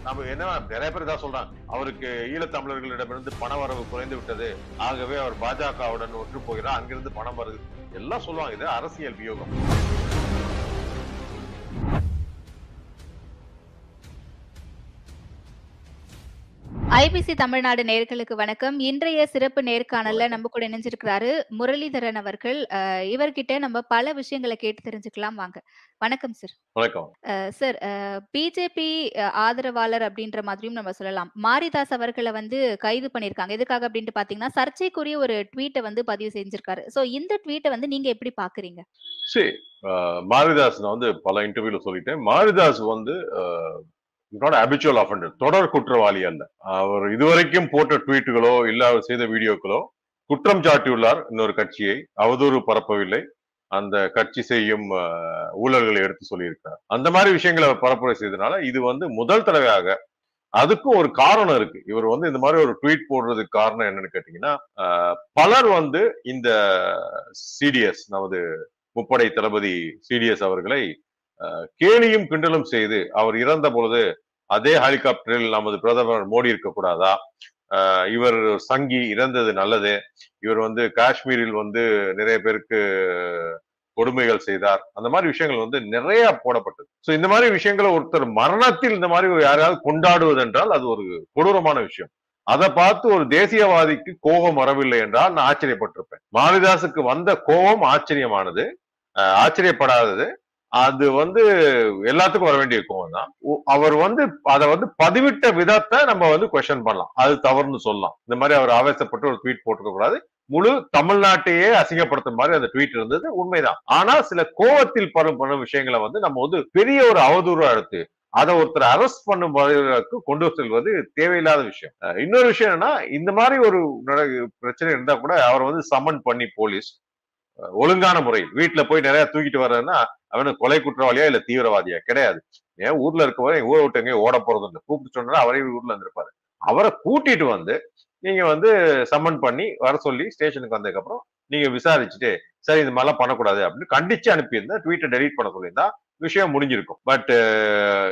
நம்ம என்ன நிறைய பேர் தான் சொல்றாங்க. அவருக்கு ஈழத்தமிழர்களிடமிருந்து பண வரவு குறைந்து விட்டது. ஆகவே அவர் பாஜகவுடன் ஒற்று போகிறார். அங்கிருந்து பணம் வருது. எல்லாம் சொல்லுவாங்க. இது அரசியல் வியோகம். ஐபிசி தமிழ்நாடு நேர்களுக்கு வணக்கம். இன்றைய சிறப்பு நேர்காணல்ல நம்ம கூட இணைஞ்சிருக்கிறாரு முரளிதரன் அவர்கள். இவர்கிட்ட நம்ம பல விஷயங்களை கேட்டு தெரிஞ்சுக்கலாம் வாங்க. வணக்கம் சார் வணக்கம். சார் பிஜேபி ஆதரவாளர் அப்படின்ற மாதிரியும் நம்ம சொல்லலாம். மாரிதாஸ் அவர்களை வந்து கைது பண்ணிருக்காங்க எதுக்காக அப்படின்ட்டு பாத்தீங்கன்னா சர்ச்சைக்குரிய ஒரு ட்வீட்டை வந்து பதிவு செஞ்சிருக்காரு. சோ இந்த ட்வீட்டை வந்து நீங்க எப்படி பாக்குறீங்க? சரி மாரிதாஸ் நான் வந்து பல இன்டர்வியூல சொல்லிட்டேன். மாரிதாஸ் வந்து நாட் அபிச்சுவல் அஃபண்டர் தொடர் குற்றவாளி அல்ல. அவர் இதுவரைக்கும் போட்ட ட்வீட்டுகளோ இல்ல அவர் செய்த வீடியோக்களோ குற்றம் சாட்டியுள்ளார் இன்னொரு கட்சியை. அவதூறு பரப்பவில்லை. அந்த கட்சி செய்யும் ஊழல்களை எடுத்து சொல்லியிருக்கார் அந்த மாதிரி விஷயங்களை பரப்புரை செய்தனால இது வந்து முதல் தடவையாக அதுக்கும் ஒரு காரணம் இருக்கு. இவர் வந்து இந்த மாதிரி ஒரு ட்வீட் போடுறதுக்கு காரணம் என்னன்னு கேட்டீங்கன்னா பலர் வந்து இந்த சிடிஎஸ் நமது முப்படை தளபதி சிடிஎஸ் அவர்களை கேலியும் கிண்டலும் செய்து அவர் இறந்த பொழுது அதே ஹெலிகாப்டரில் நமது பிரதமர் மோடி இருக்கக்கூடாதா? இவர் சங்கி இறந்தது நல்லது. இவர் வந்து காஷ்மீரில் வந்து நிறைய பேருக்கு கொடுமைகள் செய்தார். அந்த மாதிரி விஷயங்கள் வந்து நிறைய போடப்பட்டது. சோ இந்த மாதிரி விஷயங்களை ஒருத்தர் மரணத்தில் இந்த மாதிரி யாராவது யாரையாவது கொண்டாடுவது என்றால் அது ஒரு கொடூரமான விஷயம். அதை பார்த்து ஒரு தேசியவாதிக்கு கோபம் வரவில்லை என்றால் நான் ஆச்சரியப்பட்டிருப்பேன். மாரிதாசுக்கு வந்த கோபம் ஆச்சரியமானது. ஆச்சரியப்படாதது. அது வந்து எல்லாத்துக்கும் வர வேண்டிய கோவம் தான். அவர் வந்து அதை வந்து பதிவிட்ட விதத்தை நம்ம வந்து கொஸ்டின் பண்ணலாம். அது தவறுன்னு சொல்லலாம். இந்த மாதிரி அவர் ஆவேசப்பட்டு ஒரு ட்வீட் போட்டுக்க கூடாது. முழு தமிழ்நாட்டையே அசிங்கப்படுத்துற மாதிரி அந்த ட்வீட் இருந்தது. உண்மைதான். ஆனா சில கோவத்தில் படும் பண்ணும் விஷயங்களை வந்து நம்ம வந்து பெரிய ஒரு அவதூறா எடுத்து அதை ஒருத்தர் அரெஸ்ட் பண்ணும் வகைக்கு கொண்டு செல்வது தேவையில்லாத விஷயம். இன்னொரு விஷயம் என்னன்னா இந்த மாதிரி ஒரு பிரச்சனை இருந்தா கூட அவர் வந்து சம்மன் பண்ணி போலீஸ் ஒழுங்கான முறையில். வீட்டுல போய் நிறைய தூக்கிட்டு வர்றதுன்னா அவனு கொலை குற்றவாளியா இல்ல தீவிரவாதியா? கிடையாது. ஏன் ஊர்ல இருக்கவரை ஊரை விட்டு எங்கேயும் ஓட போறது இல்லை கூப்பிட்டு சொன்னா அவரே ஊர்ல இருந்திருப்பாரு. அவரை கூட்டிட்டு வந்து நீங்க வந்து சம்மன் பண்ணி வர சொல்லி ஸ்டேஷனுக்கு வந்ததுக்கு அப்புறம் நீங்க விசாரிச்சுட்டு சரி இந்த மாதிரிலாம் பண்ணக்கூடாது அப்படின்னு கண்டிச்சு அனுப்பியிருந்தா ட்வீட்டை டெலீட் பண்ண சொல்லியிருந்தா விஷயம் முடிஞ்சிருக்கும். பட்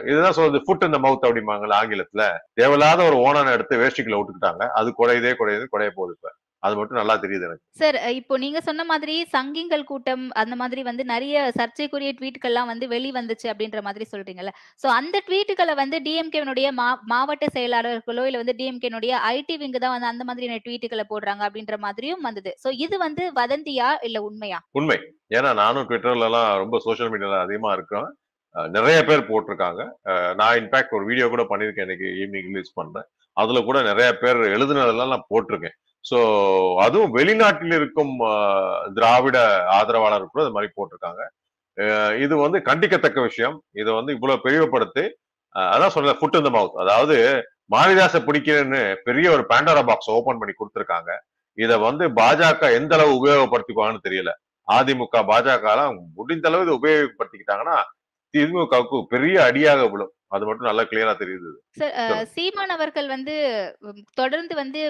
இதுதான் சொல்றது ஃபுட் இந்த மவுத் அப்படிம்பாங்கல்ல ஆங்கிலத்துல. தேவையில்லாத ஒரு ஓனான எடுத்து வேஷ்டிக்குள்ள விட்டுக்கிட்டாங்க. அது குறையுதே குறையுது குறைய போகுது இப்ப. அது மட்டும் நல்லா தெரியுது எனக்கு. சார் இப்போ நீங்க சொன்ன மாதிரி சங்கிங்கள் கூட்டம் அந்த மாதிரி வந்து நிறைய சர்ச்சைக்குரிய ட்வீட்கள்லாம் வந்து வெளி வந்துச்சு அப்படின்ற மாதிரி சொல்றீங்கல்ல. சோ அந்த ட்வீட்டுகளை வந்து டிஎம்கேனுடைய மாவட்ட செயலாளர்களோ இல்ல வந்து டிஎம்கேனுடைய ஐடி விங்கு தான் வந்து அந்த மாதிரியான ட்வீட்டுகளை போடுறாங்க அப்படின்ற மாதிரியும் வந்தது. சோ இது வந்து வதந்தியா இல்ல உண்மையா? உண்மை. ஏன்னா நானும் ட்விட்டர்ல எல்லாம் ரொம்ப சோஷியல் மீடியால அதிகமா இருக்கேன் அஹ் நிறைய பேர் போட்டிருக்காங்க. நான் இன்ஃபேக்ட் ஒரு வீடியோ கூட பண்ணியிருக்கேன் இன்னைக்கு ஈவினிங் ரிலீஸ் பண்றேன். அதுல கூட நிறைய பேர் எழுதுனதெல்லாம் நான் போட்டிருக்கேன். ஸோ அதுவும் வெளிநாட்டில் இருக்கும் திராவிட ஆதரவாளர் கூட இது மாதிரி போட்டிருக்காங்க. இது வந்து கண்டிக்கத்தக்க விஷயம். இதை வந்து இவ்வளவு பெரியப்படுத்தி அதான் சொல்ல ஃபுட் இந்த மவுத் அதாவது மாரிதாச பிடிக்கிறேன்னு பெரிய ஒரு பேண்டரா பாக்ஸ் ஓபன் பண்ணி கொடுத்துருக்காங்க. இதை வந்து பாஜக எந்த அளவு உபயோகப்படுத்திக்குவாங்கன்னு தெரியல. அதிமுக பாஜக எல்லாம் முடிந்த அளவு இதை உபயோகப்படுத்திக்கிட்டாங்கன்னா திமுகவுக்கு பெரிய அடியாக விழும். அது மட்டும் நல்லா கிளியரா தெரியுது சீமான் அவர்கள் வந்து தொடர்ந்து வந்து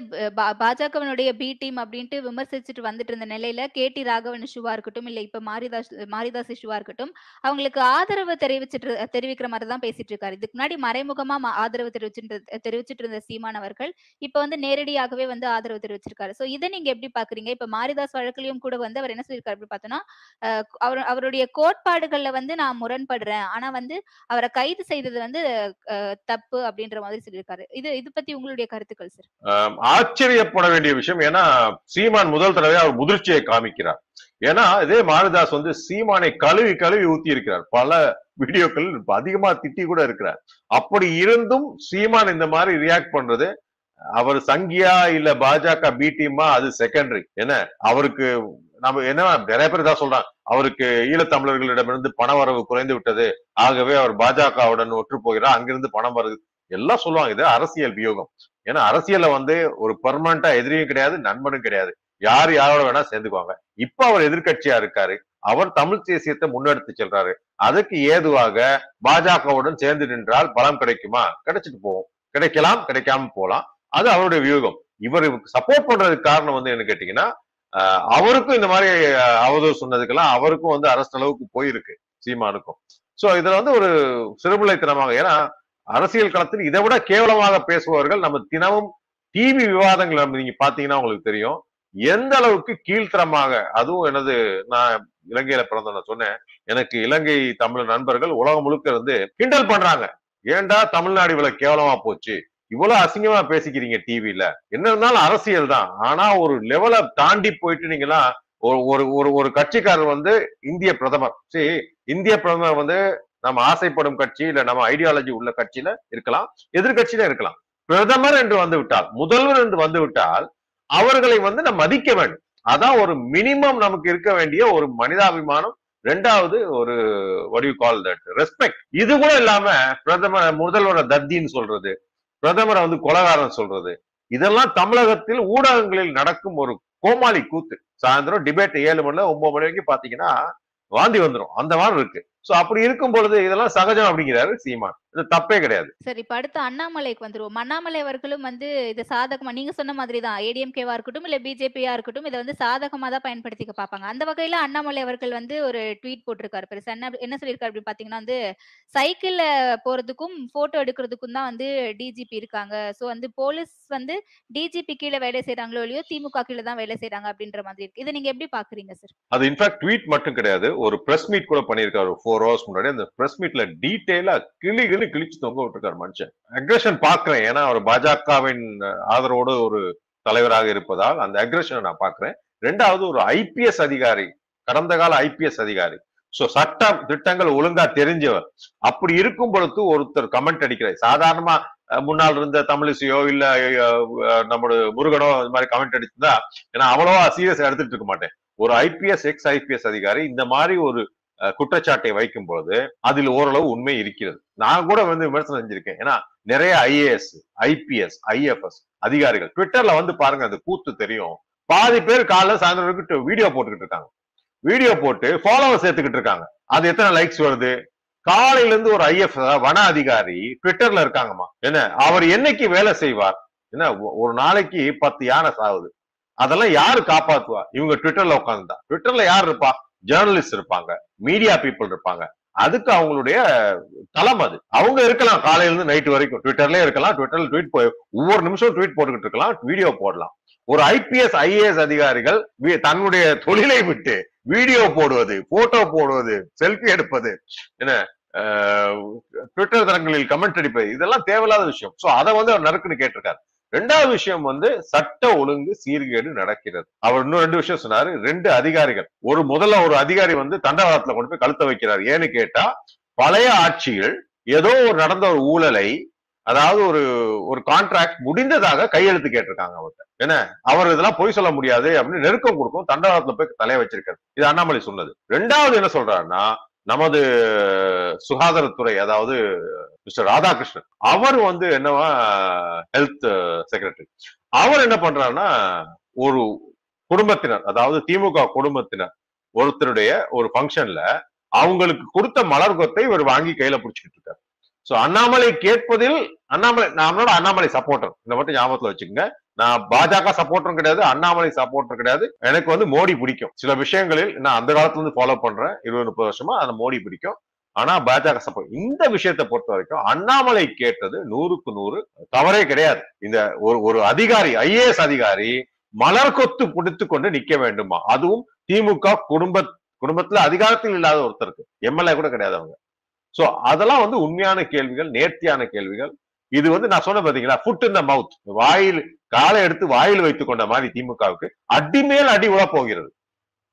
பாஜகவினுடைய பி டீம் அப்படின்ட்டு விமர்சிச்சுட்டு வந்துட்டு இருந்த நிலையில கே டி ராகவன் இஷ்யூவா இருக்கட்டும் இல்ல இப்ப மாரிதாஸ் மாரிதாஸ் இஷ்யூவா இருக்கட்டும் அவங்களுக்கு ஆதரவு தெரிவிச்சிட்டு தெரிவிக்கிற மாதிரி தான் பேசிட்டு இருக்காரு. இதுக்கு முன்னாடி மறைமுகமா ஆதரவு தெரிவிச்சுட்டு தெரிவிச்சிட்டு இருந்த சீமான் அவர்கள் இப்ப வந்து நேரடியாகவே வந்து ஆதரவு தெரிவிச்சிருக்காரு. சோ இதை நீங்க எப்படி பாக்குறீங்க? இப்ப மாரிதாஸ் வழக்குலயும் கூட வந்து அவர் என்ன சொல்லியிருக்காரு அப்படி பார்த்தோம்னா அவர் அவருடைய கோட்பாடுகள்ல வந்து நான் முரண்படுறேன். ஆனா வந்து அவரை கைது செய்தது வந்து தப்பு அப்படின்ற மாதிரி சொல்லியிருக்காரு. இது இது பத்தி உங்களுடைய கருத்துக்கள் சார் ஆச்சரியப்பட வேண்டிய விஷயம் ஏன்னா சீமான் முதல் தடவை அவர் முதிர்ச்சியை காமிக்கிறார். ஏன்னா இதே மாரிதாஸ் வந்து சீமானை கழுவி கழுவி ஊத்தி இருக்கிறார் பல வீடியோக்கள் அதிகமா திட்டி கூட இருக்கிறார். அப்படி இருந்தும் சீமான் இந்த மாதிரி ரியாக்ட் பண்றது அவர் சங்கியா இல்ல பாஜக பி டீமா அது செகண்டரி என்ன? அவருக்கு நம்ம என்ன நிறைய பேர் தான் சொல்றாங்க. அவருக்கு ஈழத்தமிழர்களிடமிருந்து பண வரவு குறைந்து விட்டது. ஆகவே அவர் பாஜகவுடன் ஒற்று போகிறார். அங்கிருந்து பணம் வருது. எல்லாம் சொல்லுவாங்க இது அரசியல் வியோகம். ஏன்னா அரசியல்ல வந்து ஒரு பெர்மனண்டா எதிரியும் கிடையாது நண்பனும் கிடையாது. யார் யாரோட வேணா சேர்ந்துக்குவாங்க. இப்ப அவர் எதிர்க்கட்சியா இருக்காரு. அவர் தமிழ் தேசியத்தை முன்னெடுத்து செல்றாரு. அதுக்கு ஏதுவாக பாஜகவுடன் சேர்ந்து நின்றால் பலம் கிடைக்குமா? கிடைச்சிட்டு போகும். கிடைக்கலாம் கிடைக்காம போலாம் அது அவருடைய வியூகம். இவர் சப்போர்ட் பண்றதுக்கு காரணம் வந்து என்ன கேட்டீங்கன்னா அவருக்கும் இந்த மாதிரி அவதூறு சொன்னதுக்கெல்லாம் அவருக்கும் வந்து அரசு அளவுக்கு போயிருக்கு சீமானுக்கும். சோ இதுல வந்து ஒரு சிறுபிள்ளைத்தனமாக ஏன்னா அரசியல் களத்தில் இதை விட கேவலமாக பேசுபவர்கள் நம்ம தினமும் டிவி விவாதங்கள் நம்ம நீங்க பாத்தீங்கன்னா உங்களுக்கு தெரியும். எந்த அளவுக்கு கீழ்த்தரமாக அதுவும் எனது நான் இலங்கையில பிறந்த நான் சொன்னேன். எனக்கு இலங்கை தமிழ் நண்பர்கள் உலகம் முழுக்க இருந்து கிண்டல் பண்றாங்க. ஏன்டா தமிழ்நாடு இவ்வளவு கேவலமா போச்சு? இவ்வளவு அசிங்கமா பேசிக்கிறீங்க டிவியில என்ன இருந்தாலும் அரசியல் தான். ஆனா ஒரு லெவலை தாண்டி போயிட்டு நீங்களா ஒரு ஒரு ஒரு ஒரு கட்சிக்காரர் வந்து இந்திய பிரதமர். சரி இந்திய பிரதமர் வந்து நம்ம ஆசைப்படும் கட்சி இல்ல நம்ம ஐடியாலஜி உள்ள கட்சியில இருக்கலாம் எதிர்கட்சியில இருக்கலாம். பிரதமர் என்று வந்து விட்டால் முதல்வர் என்று வந்து விட்டால் அவர்களை வந்து நம்ம மதிக்க வேண்டும். அதான் ஒரு மினிமம் நமக்கு இருக்க வேண்டிய ஒரு மனிதாபிமானம். ரெண்டாவது ஒரு வடிவு கால் தட் ரெஸ்பெக்ட் இது கூட இல்லாம பிரதமர் முதல்வர தத்தின்னு சொல்றது. பிரதமரை வந்து கொலகாரன் சொல்றது. இதெல்லாம் தமிழகத்தில் ஊடகங்களில் நடக்கும் ஒரு கோமாளி கூத்து. சாயந்தரம் டிபேட் ஏழு மணில ஒன்பது மணி வரைக்கும் பாத்தீங்கன்னா வாந்தி வந்துரும். அந்த மாதிரி இருக்கு. சோ அப்படி இருக்கும் பொழுது இதெல்லாம் சகஜம் அப்படிங்கிறாரு சீமான். இது தப்பே கிடையாது. சரி இப்ப அடுத்து அண்ணாமலைக்கு வந்துருவோம். அண்ணாமலை அவர்களும் வந்து இது சாதகமா நீங்க சொன்ன மாதிரி தான் ஏடிஎம்கேவா இருக்கட்டும் இல்ல பிஜேபியா இருக்கட்டும் இதை வந்து சாதகமா தான் பயன்படுத்திக்க பார்ப்பாங்க. அந்த வகையில அண்ணாமலை அவர்கள் வந்து ஒரு ட்வீட் போட்டிருக்காரு. பெருசா என்ன என்ன சொல்லியிருக்காரு அப்படின்னு பாத்தீங்கன்னா வந்து சைக்கிள்ல போறதுக்கும் போட்டோ எடுக்கிறதுக்கும் தான் வந்து டிஜிபி இருக்காங்க. சோ வந்து போலீஸ் வந்து டிஜிபி கீழே வேலை செய்யறாங்களோ இல்லையோ திமுக கீழே தான் வேலை செய்யறாங்க அப்படின்ற மாதிரி இருக்கு. இதை நீங்க எப்படி பாக்குறீங்க சார் அது இன்ஃபேக்ட் ட்வீட் மட்டும் கிடையாது. ஒரு பிரஸ் மீட் கூட பண்ணியிருக்காரு. ஃபோர் ஹவர்ஸ் முன்னாடி அந்த பிரஸ் மீட்ல டீட்டெயிலா கிளி கிளி கிழிச்சு தொங்க விட்டுருக்காரு மனுஷன். அக்ரஷன் பாக்குறேன் ஏன்னா அவர் பாஜகவின் ஆதரவோடு ஒரு தலைவராக இருப்பதால் அந்த அக்ரஷனை நான் பாக்குறேன் ரெண்டாவது ஒரு ஐபிஎஸ் அதிகாரி கடந்த கால ஐபிஎஸ் அதிகாரி. சோ சட்டம் திட்டங்கள் ஒழுங்கா தெரிஞ்சவர். அப்படி இருக்கும் பொழுது ஒருத்தர் கமெண்ட் அடிக்கிறார். சாதாரணமா முன்னால் இருந்த தமிழிசையோ இல்ல நம்மளோட முருகனோ இது மாதிரி கமெண்ட் அடிச்சிருந்தா ஏன்னா அவ்வளவா சீரியஸ் எடுத்துட்டு இருக்க மாட்டேன். ஒரு ஐபிஎஸ் எக்ஸ் ஐபிஎஸ் அதிகாரி இந்த மாதிரி ஒரு குற்றச்சாட்டை வைக்கும் பொழுது அதில் ஓரளவு உண்மை இருக்கிறது. நான் கூட வந்து விமர்சனம் செஞ்சிருக்கேன். ஏன்னா நிறைய ஐஏஎஸ் ஐபிஎஸ் ஐஎஃப்எஸ் அதிகாரிகள் ட்விட்டர்ல வந்து பாருங்க அந்த கூத்து தெரியும். பாதி பேர் காலைல சாயந்தரம் வீடியோ போட்டுக்கிட்டு இருக்காங்க. வீடியோ போட்டு ஃபாலோவர் சேர்த்துக்கிட்டு இருக்காங்க. அது எத்தனை லைக்ஸ் வருது? காலையில இருந்து ஒரு ஐஎஃப் வன அதிகாரி ட்விட்டர்ல இருக்காங்கம்மா. என்ன? அவர் என்னைக்கு வேலை செய்வார்? என்ன? ஒ- ஒரு நாளைக்கு பத்து யானை சாகுது அதெல்லாம் யாரு காப்பாத்துவா? இவங்க ட்விட்டர்ல உட்காந்துதான் ட்விட்டர்ல யார் இருப்பா? ஜேர்னலிஸ்ட் இருப்பாங்க மீடியா பீப்புள் இருப்பாங்க. அதுக்கு அவங்களுடைய தளம் அது. அவங்க இருக்கலாம் காலையில இருந்து நைட் வரைக்கும். ட்விட்டர்லயே இருக்கலாம் ட்விட்டர்ல ட்வீட் போய் ஒவ்வொரு நிமிஷம் ட்வீட் போட்டுக்கிட்டு இருக்கலாம் வீடியோ போடலாம். ஒரு ஐபிஎஸ் ஐஏஎஸ் அதிகாரிகள் தன்னுடைய தொழிலை விட்டு வீடியோ போடுவது போட்டோ போடுவது செல்ஃபி எடுப்பது என்ன ட்விட்டர் தளங்களில் கமெண்ட் அடிப்பது இதெல்லாம் தேவையில்லாத விஷயம். சோ அதை வந்து அவர் நறுக்குன்னு கேட்டிருக்காரு. ரெண்டாவது விஷயம் வந்து சட்ட ஒழுங்கு சீர்கேடு நடக்கிறது. அவர் இன்னும் ரெண்டு விஷயம் சொன்னாரு. ரெண்டு அதிகாரிகள். ஒரு முதல்ல ஒரு அதிகாரி வந்து தண்டவாளத்துல கொண்டு போய் கழுத்த வைக்கிறார். ஏன்னு கேட்டா பழைய ஆட்சியில் ஏதோ ஒரு நடந்த ஒரு ஊழலை அதாவது ஒரு ஒரு கான்ட்ராக்ட் முடிந்ததாக கையெழுத்து கேட்டிருக்காங்க அவர்கிட்ட. என்ன? அவர் இதெல்லாம் பொய் சொல்ல முடியாது அப்படின்னு நெருக்கம் கொடுக்கும் தண்டவாளத்துல போய் தலைய வச்சிருக்காரு. இது அண்ணாமலை சொன்னது. ரெண்டாவது என்ன சொல்றாருன்னா நமது சுகாதாரத்துறை அதாவது மிஸ்டர் ராதாகிருஷ்ணன். அவர் வந்து என்னவா ஹெல்த் செக்ரட்டரி அவர் என்ன பண்றாருன்னா ஒரு குடும்பத்தினர் அதாவது திமுக குடும்பத்தினர் ஒருத்தருடைய ஒரு ஃபங்க்ஷன்ல அவங்களுக்கு கொடுத்த மலர் கொத்தை இவர் வாங்கி கையில பிடிச்சிக்கிட்டு இருக்காரு. சோ அண்ணாமலை கேட்பதில் அண்ணாமலை நம்மளோட அண்ணாமலை சப்போர்ட்டர் இந்த மட்டும் ஞாபகத்துல வச்சுக்கோங்க. நான் பாஜக சப்போர்ட்டரும் கிடையாது அண்ணாமலை சப்போர்ட்டர் கிடையாது. எனக்கு வந்து மோடி பிடிக்கும். சில விஷயங்களில் நான் அந்த காலத்துல இருந்து ஃபாலோ பண்றேன். இருபது முப்பது வருஷமா அந்த மோடி பிடிக்கும். ஆனா பாஜக சப்போர்ட். இந்த விஷயத்தை பொறுத்த வரைக்கும் அண்ணாமலை கேட்டது நூறுக்கு நூறு தவறே கிடையாது. இந்த ஒரு ஒரு அதிகாரி ஐஏஎஸ் அதிகாரி மலர் கொத்து பிடித்து கொண்டு நிக்க வேண்டுமா? அதுவும் திமுக குடும்ப குடும்பத்துல அதிகாரத்தில் இல்லாத ஒருத்தருக்கு. எம்எல்ஏ கூட கிடையாது அவங்க. சோ அதெல்லாம் வந்து உண்மையான கேள்விகள் நேர்த்தியான கேள்விகள். இது வந்து நான் சொன்ன பாத்தீங்களா? ஃபுட் இன் த மவுத் வாயில் காலை எடுத்து வாயில் வைத்துக் கொண்ட மாதிரி திமுகவுக்கு அடிமேல் அடி உழ போகிறது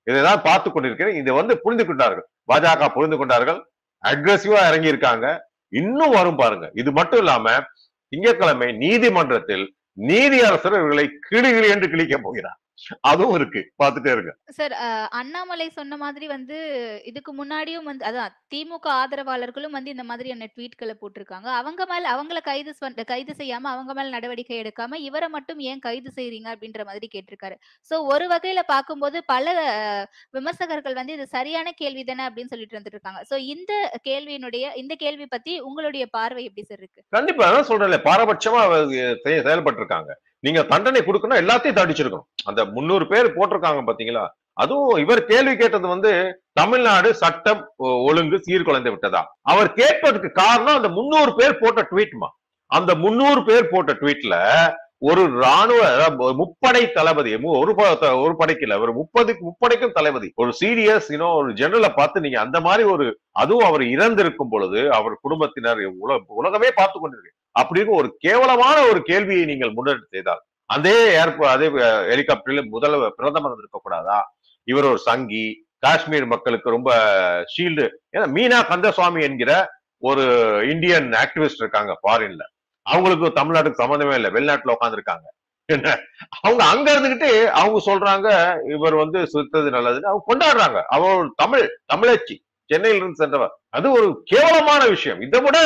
இதைதான் பார்த்து கொண்டிருக்கிறேன். இதை வந்து புரிந்து கொண்டார்கள். பாஜக புரிந்து கொண்டார்கள். அக்ரஸிவா இறங்கி இருக்காங்க இன்னும் வரும் பாருங்க. இது மட்டும் இல்லாம திங்கட்கிழமை நீதிமன்றத்தில் நீதியரசர் இவர்களை கிளிகிளி என்று கிழிக்க போகிறார். அதுவும் இருக்கு. பார்த்துட்டே இருங்க. சார் அண்ணாமலை சொன்ன மாதிரி வந்து இதுக்கு முன்னாடியும் வந்து அதான் திமுக ஆதரவாளர்களும் வந்து இந்த மாதிரியான ட்வீட்களை போட்டிருக்காங்க. அவங்க மேல அவங்கள கைது கைது செய்யாம அவங்க மேல நடவடிக்கை எடுக்காம இவரை மட்டும் ஏன் கைது செய்றீங்க அப்படின்ற மாதிரி கேட்டிருக்காரு. சோ ஒரு வகையில பார்க்கும்போது பல விமர்சகர்கள் வந்து இது சரியான கேள்வி தானே அப்படின்னு சொல்லிட்டு வந்துட்டு இருக்காங்க சோ இந்த கேள்வியினுடைய இந்த கேள்வி பத்தி உங்களுடைய பார்வை எப்படி சார் இருக்கு? கண்டிப்பா அதான் சொல்றேன்ல பாரபட்சமா செயல்பட்டு இருக்காங்க நீங்க தண்டனை கொடுக்கணும் எல்லாத்தையும் தடிச்சிருக்கணும் அந்த முன்னூறு பேர் போட்டிருக்காங்க பாத்தீங்களா? அதுவும் இவர் கேள்வி கேட்டது வந்து தமிழ்நாடு சட்டம் ஒ- ஒழுங்கு சீர்குலைந்து விட்டதா? அவர் கேட்பதற்கு காரணம் அந்த முன்னூறு பேர் போட்ட ட்வீட்மா அந்த முன்னூறு பேர் போட்ட ட்வீட்ல ஒரு ராணுவ முப்படை தளபதி ஒரு ப- ஒரு படைக்கு இல்ல ஒரு முப்பது முப்படைக்கும் தளபதி ஒரு சீரியஸ் இன்னும் ஒரு ஜெனரலை பார்த்து நீங்க அந்த மாதிரி ஒரு அதுவும் அவர் இறந்திருக்கும் பொழுது அவர் குடும்பத்தினர் உல- உலகமே பார்த்து கொண்டிருக்கு. அப்படின்னு ஒரு கேவலமான ஒரு கேள்வியை நீங்கள் முன்னெடுத்து செய்தால் அதே ஏர்போ அதே ஹெலிகாப்டரில் முதல் பிரதமர் இருக்கக்கூடாதா? இவர் ஒரு சங்கி காஷ்மீர் மக்களுக்கு ரொம்ப ஷீல்டு ஏன்னா மீனா கந்தசுவாமி என்கிற ஒரு இந்தியன் ஆக்டிவிஸ்ட் இருக்காங்க ஃபாரின்ல அவங்களுக்கு தமிழ்நாட்டுக்கு சம்மந்தமே இல்லை. வெளிநாட்டுல உட்காந்துருக்காங்க என்ன? அவங்க அங்க இருந்துகிட்டு அவங்க சொல்றாங்க இவர் வந்து சுத்தது நல்லதுன்னு அவங்க கொண்டாடுறாங்க. அவர் தமிழ் தமிழச்சி சென்னையில இருந்து சென்றவர். அது ஒரு கேவலமான விஷயம். இதை விட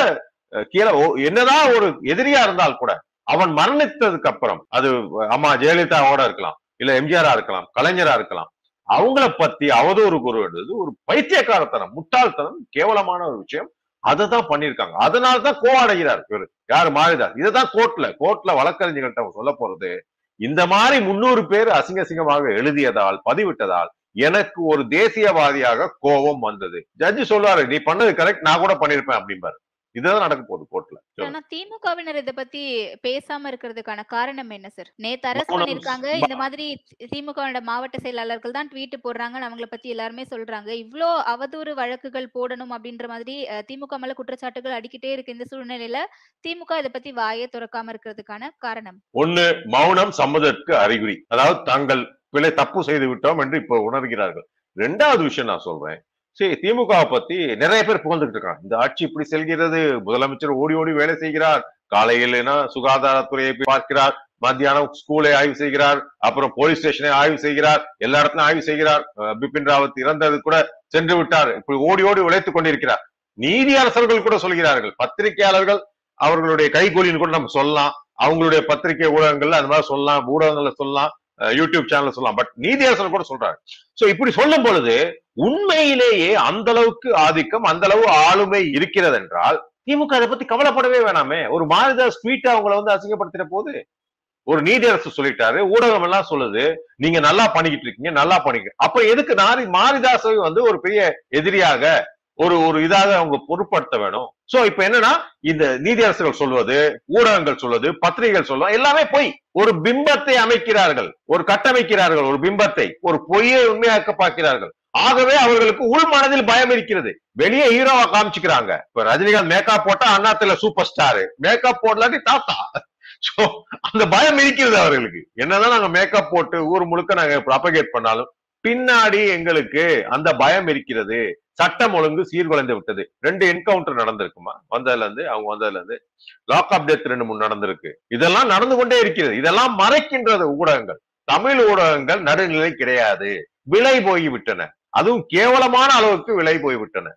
கீழே என்னதான் ஒரு எதிரியா இருந்தால் கூட அவன் மரணித்ததுக்கு அப்புறம் அது அம்மா ஜெயலலிதாவோட இருக்கலாம் இல்ல எம்ஜிஆரா இருக்கலாம் கலைஞரா இருக்கலாம் அவங்கள பத்தி அவதூறு கூறுவது ஒரு பைத்தியக்காரத்தனம் முட்டாள்தனம் கேவலமான ஒரு விஷயம். அதை தான் பண்ணியிருக்காங்க அதனால தான் கோவடைகிறார் இவர். யாரு? மாறிதார் இதைதான் கோர்ட்ல கோர்ட்ல வழக்கறிஞர்கள்ட்ட அவங்க சொல்ல போறது. இந்த மாதிரி முன்னூறு பேர் அசிங்க அசிங்கமாக எழுதியதால் பதிவிட்டதால் எனக்கு ஒரு தேசியவாதியாக கோபம் வந்தது. ஜட்ஜி சொல்றாரு நீ பண்ணது கரெக்ட் நான் கூட பண்ணிருப்பேன் அப்படிம்பாரு. இதுதான் நடக்க போகுது கோர்ட்ல ஆனா திமுகவினர் இத பத்தி பேசாம இருக்கிறதுக்கான காரணம் என்ன சார் நேத்து மௌனம். பண்ணிருக்காங்க இந்த மாதிரி திமுக மாவட்ட செயலாளர்கள் தான் ட்வீட் போடுறாங்கன்னு அவங்கள பத்தி எல்லாருமே சொல்றாங்க. இவ்ளோ அவதூறு வழக்குகள் போடணும் அப்படின்ற மாதிரி திமுக மேல குற்றச்சாட்டுகள் அடிக்கிட்டே இருக்கு இந்த சூழ்நிலையில திமுக இத பத்தி வாயே திறக்காம இருக்கிறதுக்கான காரணம்? ஒண்ணு மௌனம் சம்மதற்கு அறிகுறி. அதாவது தாங்கள் பிழை தப்பு செய்து விட்டோம் என்று இப்போ உணர்கிறார்கள். ரெண்டாவது விஷயம் நான் சொல்றேன். சரி திமுக பத்தி நிறைய பேர் புகழ்ந்துட்டு இருக்காங்க. இந்த ஆட்சி இப்படி செல்கிறது முதலமைச்சர் ஓடி ஓடி வேலை செய்கிறார் காலையில் சுகாதாரத்துறையை பார்க்கிறார் மத்தியானம் ஸ்கூலை ஆய்வு செய்கிறார் அப்புறம் போலீஸ் ஸ்டேஷனை ஆய்வு செய்கிறார் எல்லா இடத்துலயும் ஆய்வு செய்கிறார். பிபின் ராவத் இறந்தது கூட சென்று விட்டார் இப்படி ஓடி ஓடி உழைத்துக் கொண்டிருக்கிறார். நீதி அரசர்கள் கூட சொல்கிறார்கள் பத்திரிகையாளர்கள் அவர்களுடைய கைகூலின்னு கூட நம்ம சொல்லலாம் அவங்களுடைய பத்திரிகை ஊடகங்கள்ல அந்த மாதிரி சொல்லலாம் ஊடகங்கள்ல சொல்லலாம். யூடியூப் சேனல் சொல்லலாம். பட் நீதியரசர் கூட சொல்றாரு. சோ இப்படி சொல்லும் பொழுது உண்மையிலேயே அந்த அளவுக்கு ஆதிக்கம் அந்த அளவு ஆளுமை இருக்கிறது என்றால் திமுக அதை பத்தி கவலைப்படவே வேணாமே. ஒரு மாரிதாஸ் ஸ்வீட்டா அவங்கள வந்து அசிங்கப்படுத்துற போது ஒரு நீதியரசு சொல்லிட்டாரு ஊடகம் எல்லாம் சொல்லுது நீங்க நல்லா பண்ணிக்கிட்டு இருக்கீங்க நல்லா பண்ணிக்க அப்ப எதுக்கு நாரி மாரிதாசை வந்து ஒரு பெரிய எதிரியாக ஒரு ஒரு இதாக அவங்க பொருட்படுத்த வேணும். சோ இப்ப என்னன்னா இந்த நீதியரசர்கள் சொல்வது ஊடகங்கள் சொல்வது பத்திரிகைகள் சொல்வது எல்லாமே பொய். ஒரு பிம்பத்தை அமைக்கிறார்கள் ஒரு கட்டமைக்கிறார்கள் ஒரு பிம்பத்தை ஒரு பொய்யை உண்மையாக்க பார்க்கிறார்கள். ஆகவே அவர்களுக்கு உள் மனதில் பயம் இருக்கிறது. வெளியே ஹீரோவா காமிச்சுக்கிறாங்க. இப்ப ரஜினிகாந்த் மேக்கப் போட்டா அண்ணாத்துல சூப்பர் ஸ்டார் மேக்கப் போடலாட்டி தாத்தா. சோ அந்த பயம் இருக்கிறது அவர்களுக்கு. என்னதான் நாங்க மேக்கப் போட்டு ஊர் முழுக்க நாங்க ப்ராபகேட் பண்ணாலும் பின்னாடி எங்களுக்கு அந்த பயம் இருக்கிறது. சட்டம் ஒழுங்கு சீர்குலைந்து விட்டது. ரெண்டு என்கவுண்டர் நடந்திருக்குமா? வந்ததுல இருந்து அவங்க வந்ததுல இருந்து லாக் அப் டெத் ரெண்டு மூணு நடந்திருக்கு. இதெல்லாம் நடந்து கொண்டே இருக்கிறது. இதெல்லாம் மறைக்கின்றது ஊடகங்கள். தமிழ் ஊடகங்கள் நடுநிலை கிடையாது. விலை போய்விட்டன. அதுவும் கேவலமான அளவுக்கு விலை போய்விட்டன.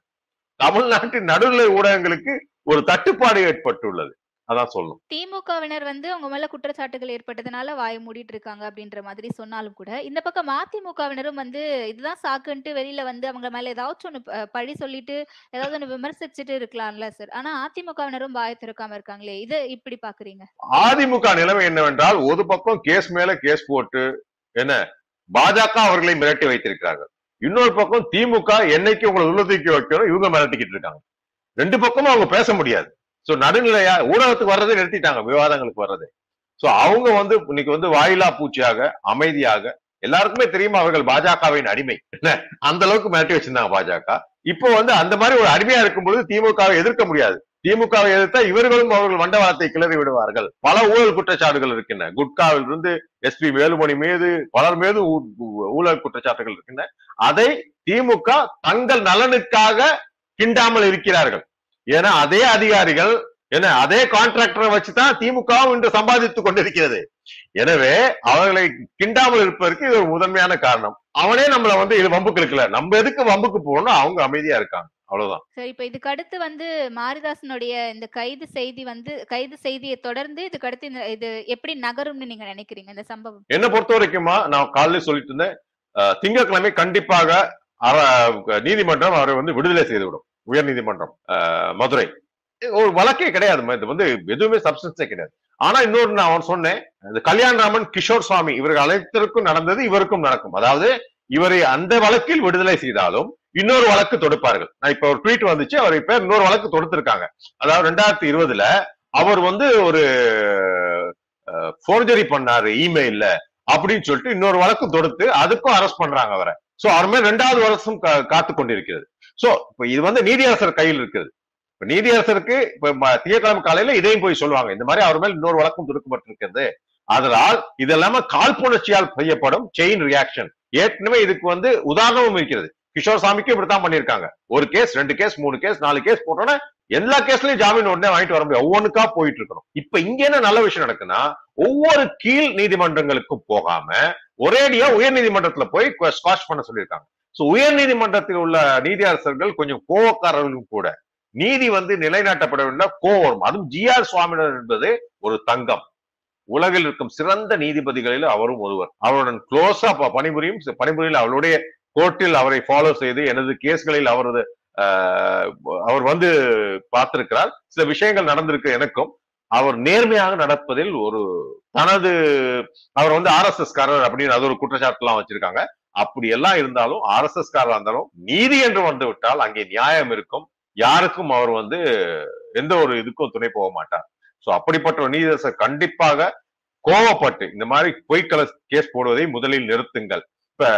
தமிழ்நாட்டின் நடுநிலை ஊடகங்களுக்கு ஒரு தட்டுப்பாடு ஏற்பட்டுள்ளது. அதான் சொல்லணும். திமுகவினர் வந்து அவங்க மேல குற்றச்சாட்டுகள் ஏற்பட்டதுனால வாய மூடிட்டு இருக்காங்க அப்படின்ற மாதிரி சொன்னாலும் கூட இந்த பக்கம் அதிமுகவினரும் வந்து இதுதான் சாக்குன்ட்டு வெளியில வந்து அவங்க மேல ஏதாச்சும் ஒண்ணு ப- பழி சொல்லிட்டு ஏதாவது ஒண்ணு விமர்சிச்சுட்டு இருக்கலாம்ல சார் ஆனா அதிமுகவினரும் வாய திறக்காம இருக்காங்களே இதை இப்படி பாக்குறீங்க? அதிமுக நிலைமை என்னவென்றால் ஒரு பக்கம் கேஸ் மேல கேஸ் போட்டு என்ன பாஜக அவர்களை மிரட்டி வைத்திருக்கிறார்கள். இன்னொரு பக்கம் திமுக என்னைக்கு உங்களை உள்ள தூக்கி வைக்கணும் இவங்க மிரட்டிக்கிட்டு இருக்காங்க. ரெண்டு பக்கமும் அவங்க பேச முடியாது. சோ நடுநிலையா ஊடகத்துக்கு வர்றதை நிறுத்திட்டாங்க விவாதங்களுக்கு வர்றது. சோ அவங்க வந்து இன்னைக்கு வந்து வாயிலா பூச்சியாக அமைதியாக எல்லாருக்குமே தெரியுமா அவர்கள் பாஜகவின் அடிமை. என்ன? அந்த அளவுக்கு மிரட்டி வச்சிருந்தாங்க பாஜக. இப்போ வந்து அந்த மாதிரி ஒரு அடிமையா இருக்கும் பொழுது திமுகவை எதிர்க்க முடியாது. திமுகவை எதிர்த்தா இவர்களும் அவர்கள் மண்டவாளத்தை கிளறி விடுவார்கள். பல ஊழல் குற்றச்சாட்டுகள் இருக்கின்றன. குட்காவில் இருந்து எஸ்பி வேலுமணி மீது பலர் மீது ஊ- ஊழல் குற்றச்சாட்டுகள் இருக்கின்றன. அதை திமுக தங்கள் நலனுக்காக கிண்டாமல் இருக்கிறார்கள். ஏன்னா அதே அதிகாரிகள் என்ன அதே கான்ட்ராக்டரை வச்சுதான் திமுகவும் இன்று சம்பாதித்துக் கொண்டிருக்கிறது. எனவே அவர்களை கிண்டாமல் இருப்பதற்கு இது ஒரு முதன்மையான காரணம். அவனே நம்மள வந்து இது வம்புக்கு இருக்கல நம்ம எதுக்கு வம்புக்கு போகணும் அவங்க அமைதியா இருக்காங்க. அவ்வளவுதான். சரி இப்ப இதுக்கு அடுத்து வந்து மாரிதாசனுடைய இந்த கைது செய்தி வந்து கைது செய்தியை தொடர்ந்து இதுக்கு அடுத்து இது எப்படி நகரும்னு நீங்க நினைக்கிறீங்க இந்த சம்பவம்? என்ன பொறுத்த வரைக்குமா நான் காலையில சொல்லிட்டு இருந்தேன் திங்கட்கிழமை கண்டிப்பாக நீதிமன்றம் அவரை வந்து விடுதலை செய்துவிடும். உயர் நீதிமன்றம் மதுரை. ஒரு வழக்கே கிடையாது இது வந்து எதுவுமே சப்ஸ்டன்ஸே கிடையாது. ஆனா இன்னொரு நான் அவன் சொன்னேன் இந்த கல்யாணராமன் கிஷோர் சுவாமி இவர்கள் அனைத்திற்கும் நடந்தது இவருக்கும் நடக்கும். அதாவது இவரை அந்த வழக்கில் விடுதலை செய்தாலும் இன்னொரு வழக்கு தொடுப்பார்கள். நான் இப்ப ஒரு ட்வீட் வந்துச்சு அவர் இப்ப இன்னொரு வழக்கு தொடுத்திருக்காங்க. அதாவது ரெண்டாயிரத்தி இருபதுல அவர் வந்து ஒரு ஃபோர்ஜரி பண்ணாரு இமெயில்ல அப்படின்னு சொல்லிட்டு இன்னொரு வழக்கு தொடுத்து அதுக்கும் அரெஸ்ட் பண்றாங்க அவரை. சோ அவர் மேல் ரெண்டாவது வருஷம் காத்து கொண்டிருக்கிறது சோ இப்ப இது வந்து நீதியரசர் கையில் இருக்குது. இப்ப நீதியரசருக்கு இப்ப திங்கட்கிழமை காலையில இதையும் போய் சொல்லுவாங்க. இந்த மாதிரி அவர் மேல் இன்னொரு வழக்கும் தொடுக்கப்பட்டிருக்கிறது. அதனால் இது இல்லாம காழ்ப்புணர்ச்சியால் செய்யப்படும் செயின் ரியாக்ஷன் ஏற்கனவே இதுக்கு வந்து உதாரணமும் இருக்கிறது. கிஷோர் சாமிக்கு இப்படித்தான் பண்ணிருக்காங்க ஒரு கேஸ் ரெண்டு கேஸ் மூணு கேஸ் நாலு கேஸ் போட்டோன்னா எல்லா கேஸ்லயும் ஜாமீன் உடனே வாங்கிட்டு வர முடியும் ஒவ்வொன்றுக்கா போயிட்டு இருக்கணும் இப்ப இங்க என்ன நல்ல விஷயம் நடக்குன்னா ஒவ்வொரு கீழ் நீதிமன்றங்களுக்கும் போகாம ஒரேடியா உயர் நீதிமன்றத்துல போய் ஸ்காஷ் பண்ண சொல்லியிருக்காங்க. சோ உயர் நீதிமன்றத்தில் உள்ள நீதியரசர்கள் கொஞ்சம் கோவக்காரர்களும் கூட. நீதி வந்து நிலைநாட்டப்பட வேண்டிய கோவம். அதுவும் ஜி ஆர் சுவாமிநாதன் என்பது ஒரு தங்கம். உலகில் இருக்கும் சிறந்த நீதிபதிகளில் அவரும் ஒருவர். அவருடன் க்ளோஸா பணிபுரியும் பணிபுரியில் அவருடைய கோர்ட்டில் அவரை ஃபாலோ செய்து எனது கேஸ்களில் அவரது ஆஹ், அவர் வந்து பார்த்திருக்கிறார். சில விஷயங்கள் நடந்திருக்கு எனக்கும். அவர் நேர்மையாக நடப்பதில் ஒரு தனது அவர் வந்து ஆர் எஸ் எஸ் காரர் அப்படின்னு அது ஒரு குற்றச்சாட்டு எல்லாம் வச்சிருக்காங்க. அப்படி எல்லாம் இருந்தாலும் ஆர் எஸ் எஸ் காரர் இருந்தாலும் நீதி என்று வந்து விட்டால் அங்கே நியாயம் இருக்கும். யாருக்கும் அவர் வந்து எந்த ஒரு இதுக்கும் துணை போக மாட்டார். சோ அப்படிப்பட்ட ஒரு நீதியரசர் கண்டிப்பாக கோவப்பட்டு இந்த மாதிரி பொய்க்கல கேஸ் போடுவதை முதலில் நிறுத்துங்கள். இப்ப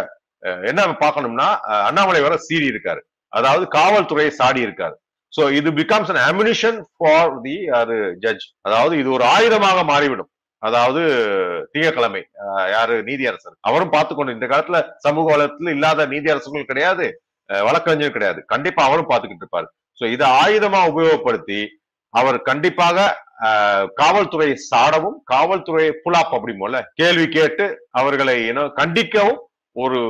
என்ன பார்க்கணும்னா அண்ணாமலை வர சீறி இருக்காரு. அதாவது காவல்துறையை சாடி இருக்காரு சோ இது becomes an ammunition for the judge அதாவது இது ஒரு ஆயுதமாக மாறிவிடும். அதாவது திங்கக்கிழமை யாரு? நீதியரசர். அவரும் பார்த்துக்கொண்டு இந்த காலத்துல சமூக வளத்துல இல்லாத நீதியரசர்கள் கிடையாது. வழக்கறிஞர் கிடையாது. கண்டிப்பா அவரும் பார்த்துக்கிட்டு இருப்பாரு. சோ இதை ஆயுதமா உபயோகப்படுத்தி அவர் கண்டிப்பாக அஹ், காவல்துறையை சாடவும் காவல்துறையை புலாப் அப்படிமோல கேள்வி கேட்டு அவர்களை கண்டிக்கவும் ஒரு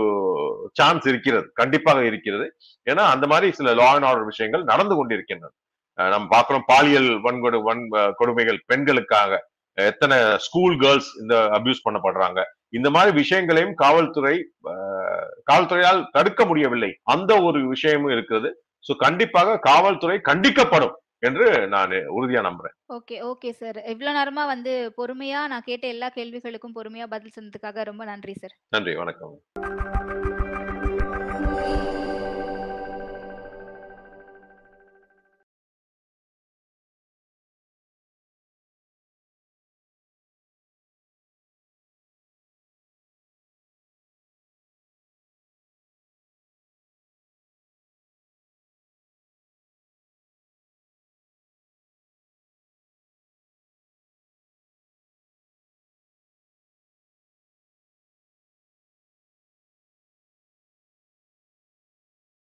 சான்ஸ் இருக்கிறது கண்டிப்பாக இருக்கிறது. ஏன்னா அந்த மாதிரி சில லா அண்ட் ஆர்டர் விஷயங்கள் நடந்து கொண்டிருக்கின்றன. நம்ம பார்க்கிறோம் பாலியல் வன்கொடு வன் கொடுமைகள் பெண்களுக்காக எத்தனை ஸ்கூல் கேர்ள்ஸ் இந்த அபியூஸ் பண்ணப்படுறாங்க. இந்த மாதிரி விஷயங்களையும் காவல்துறை காவல்துறையால் தடுக்க முடியவில்லை. அந்த ஒரு விஷயமும் இருக்கிறது. சோ கண்டிப்பாக காவல்துறை கண்டிக்கப்படும். என்று நான் உறுதியா நம்புறேன். Okay okay sir. இவ்வளவு நேரமா வந்து பொறுமையா நான் கேட்ட எல்லா கேள்விகளுக்கும் பொறுமையா பதில் சொன்னதுக்காக ரொம்ப நன்றி சார். நன்றி வணக்கம்.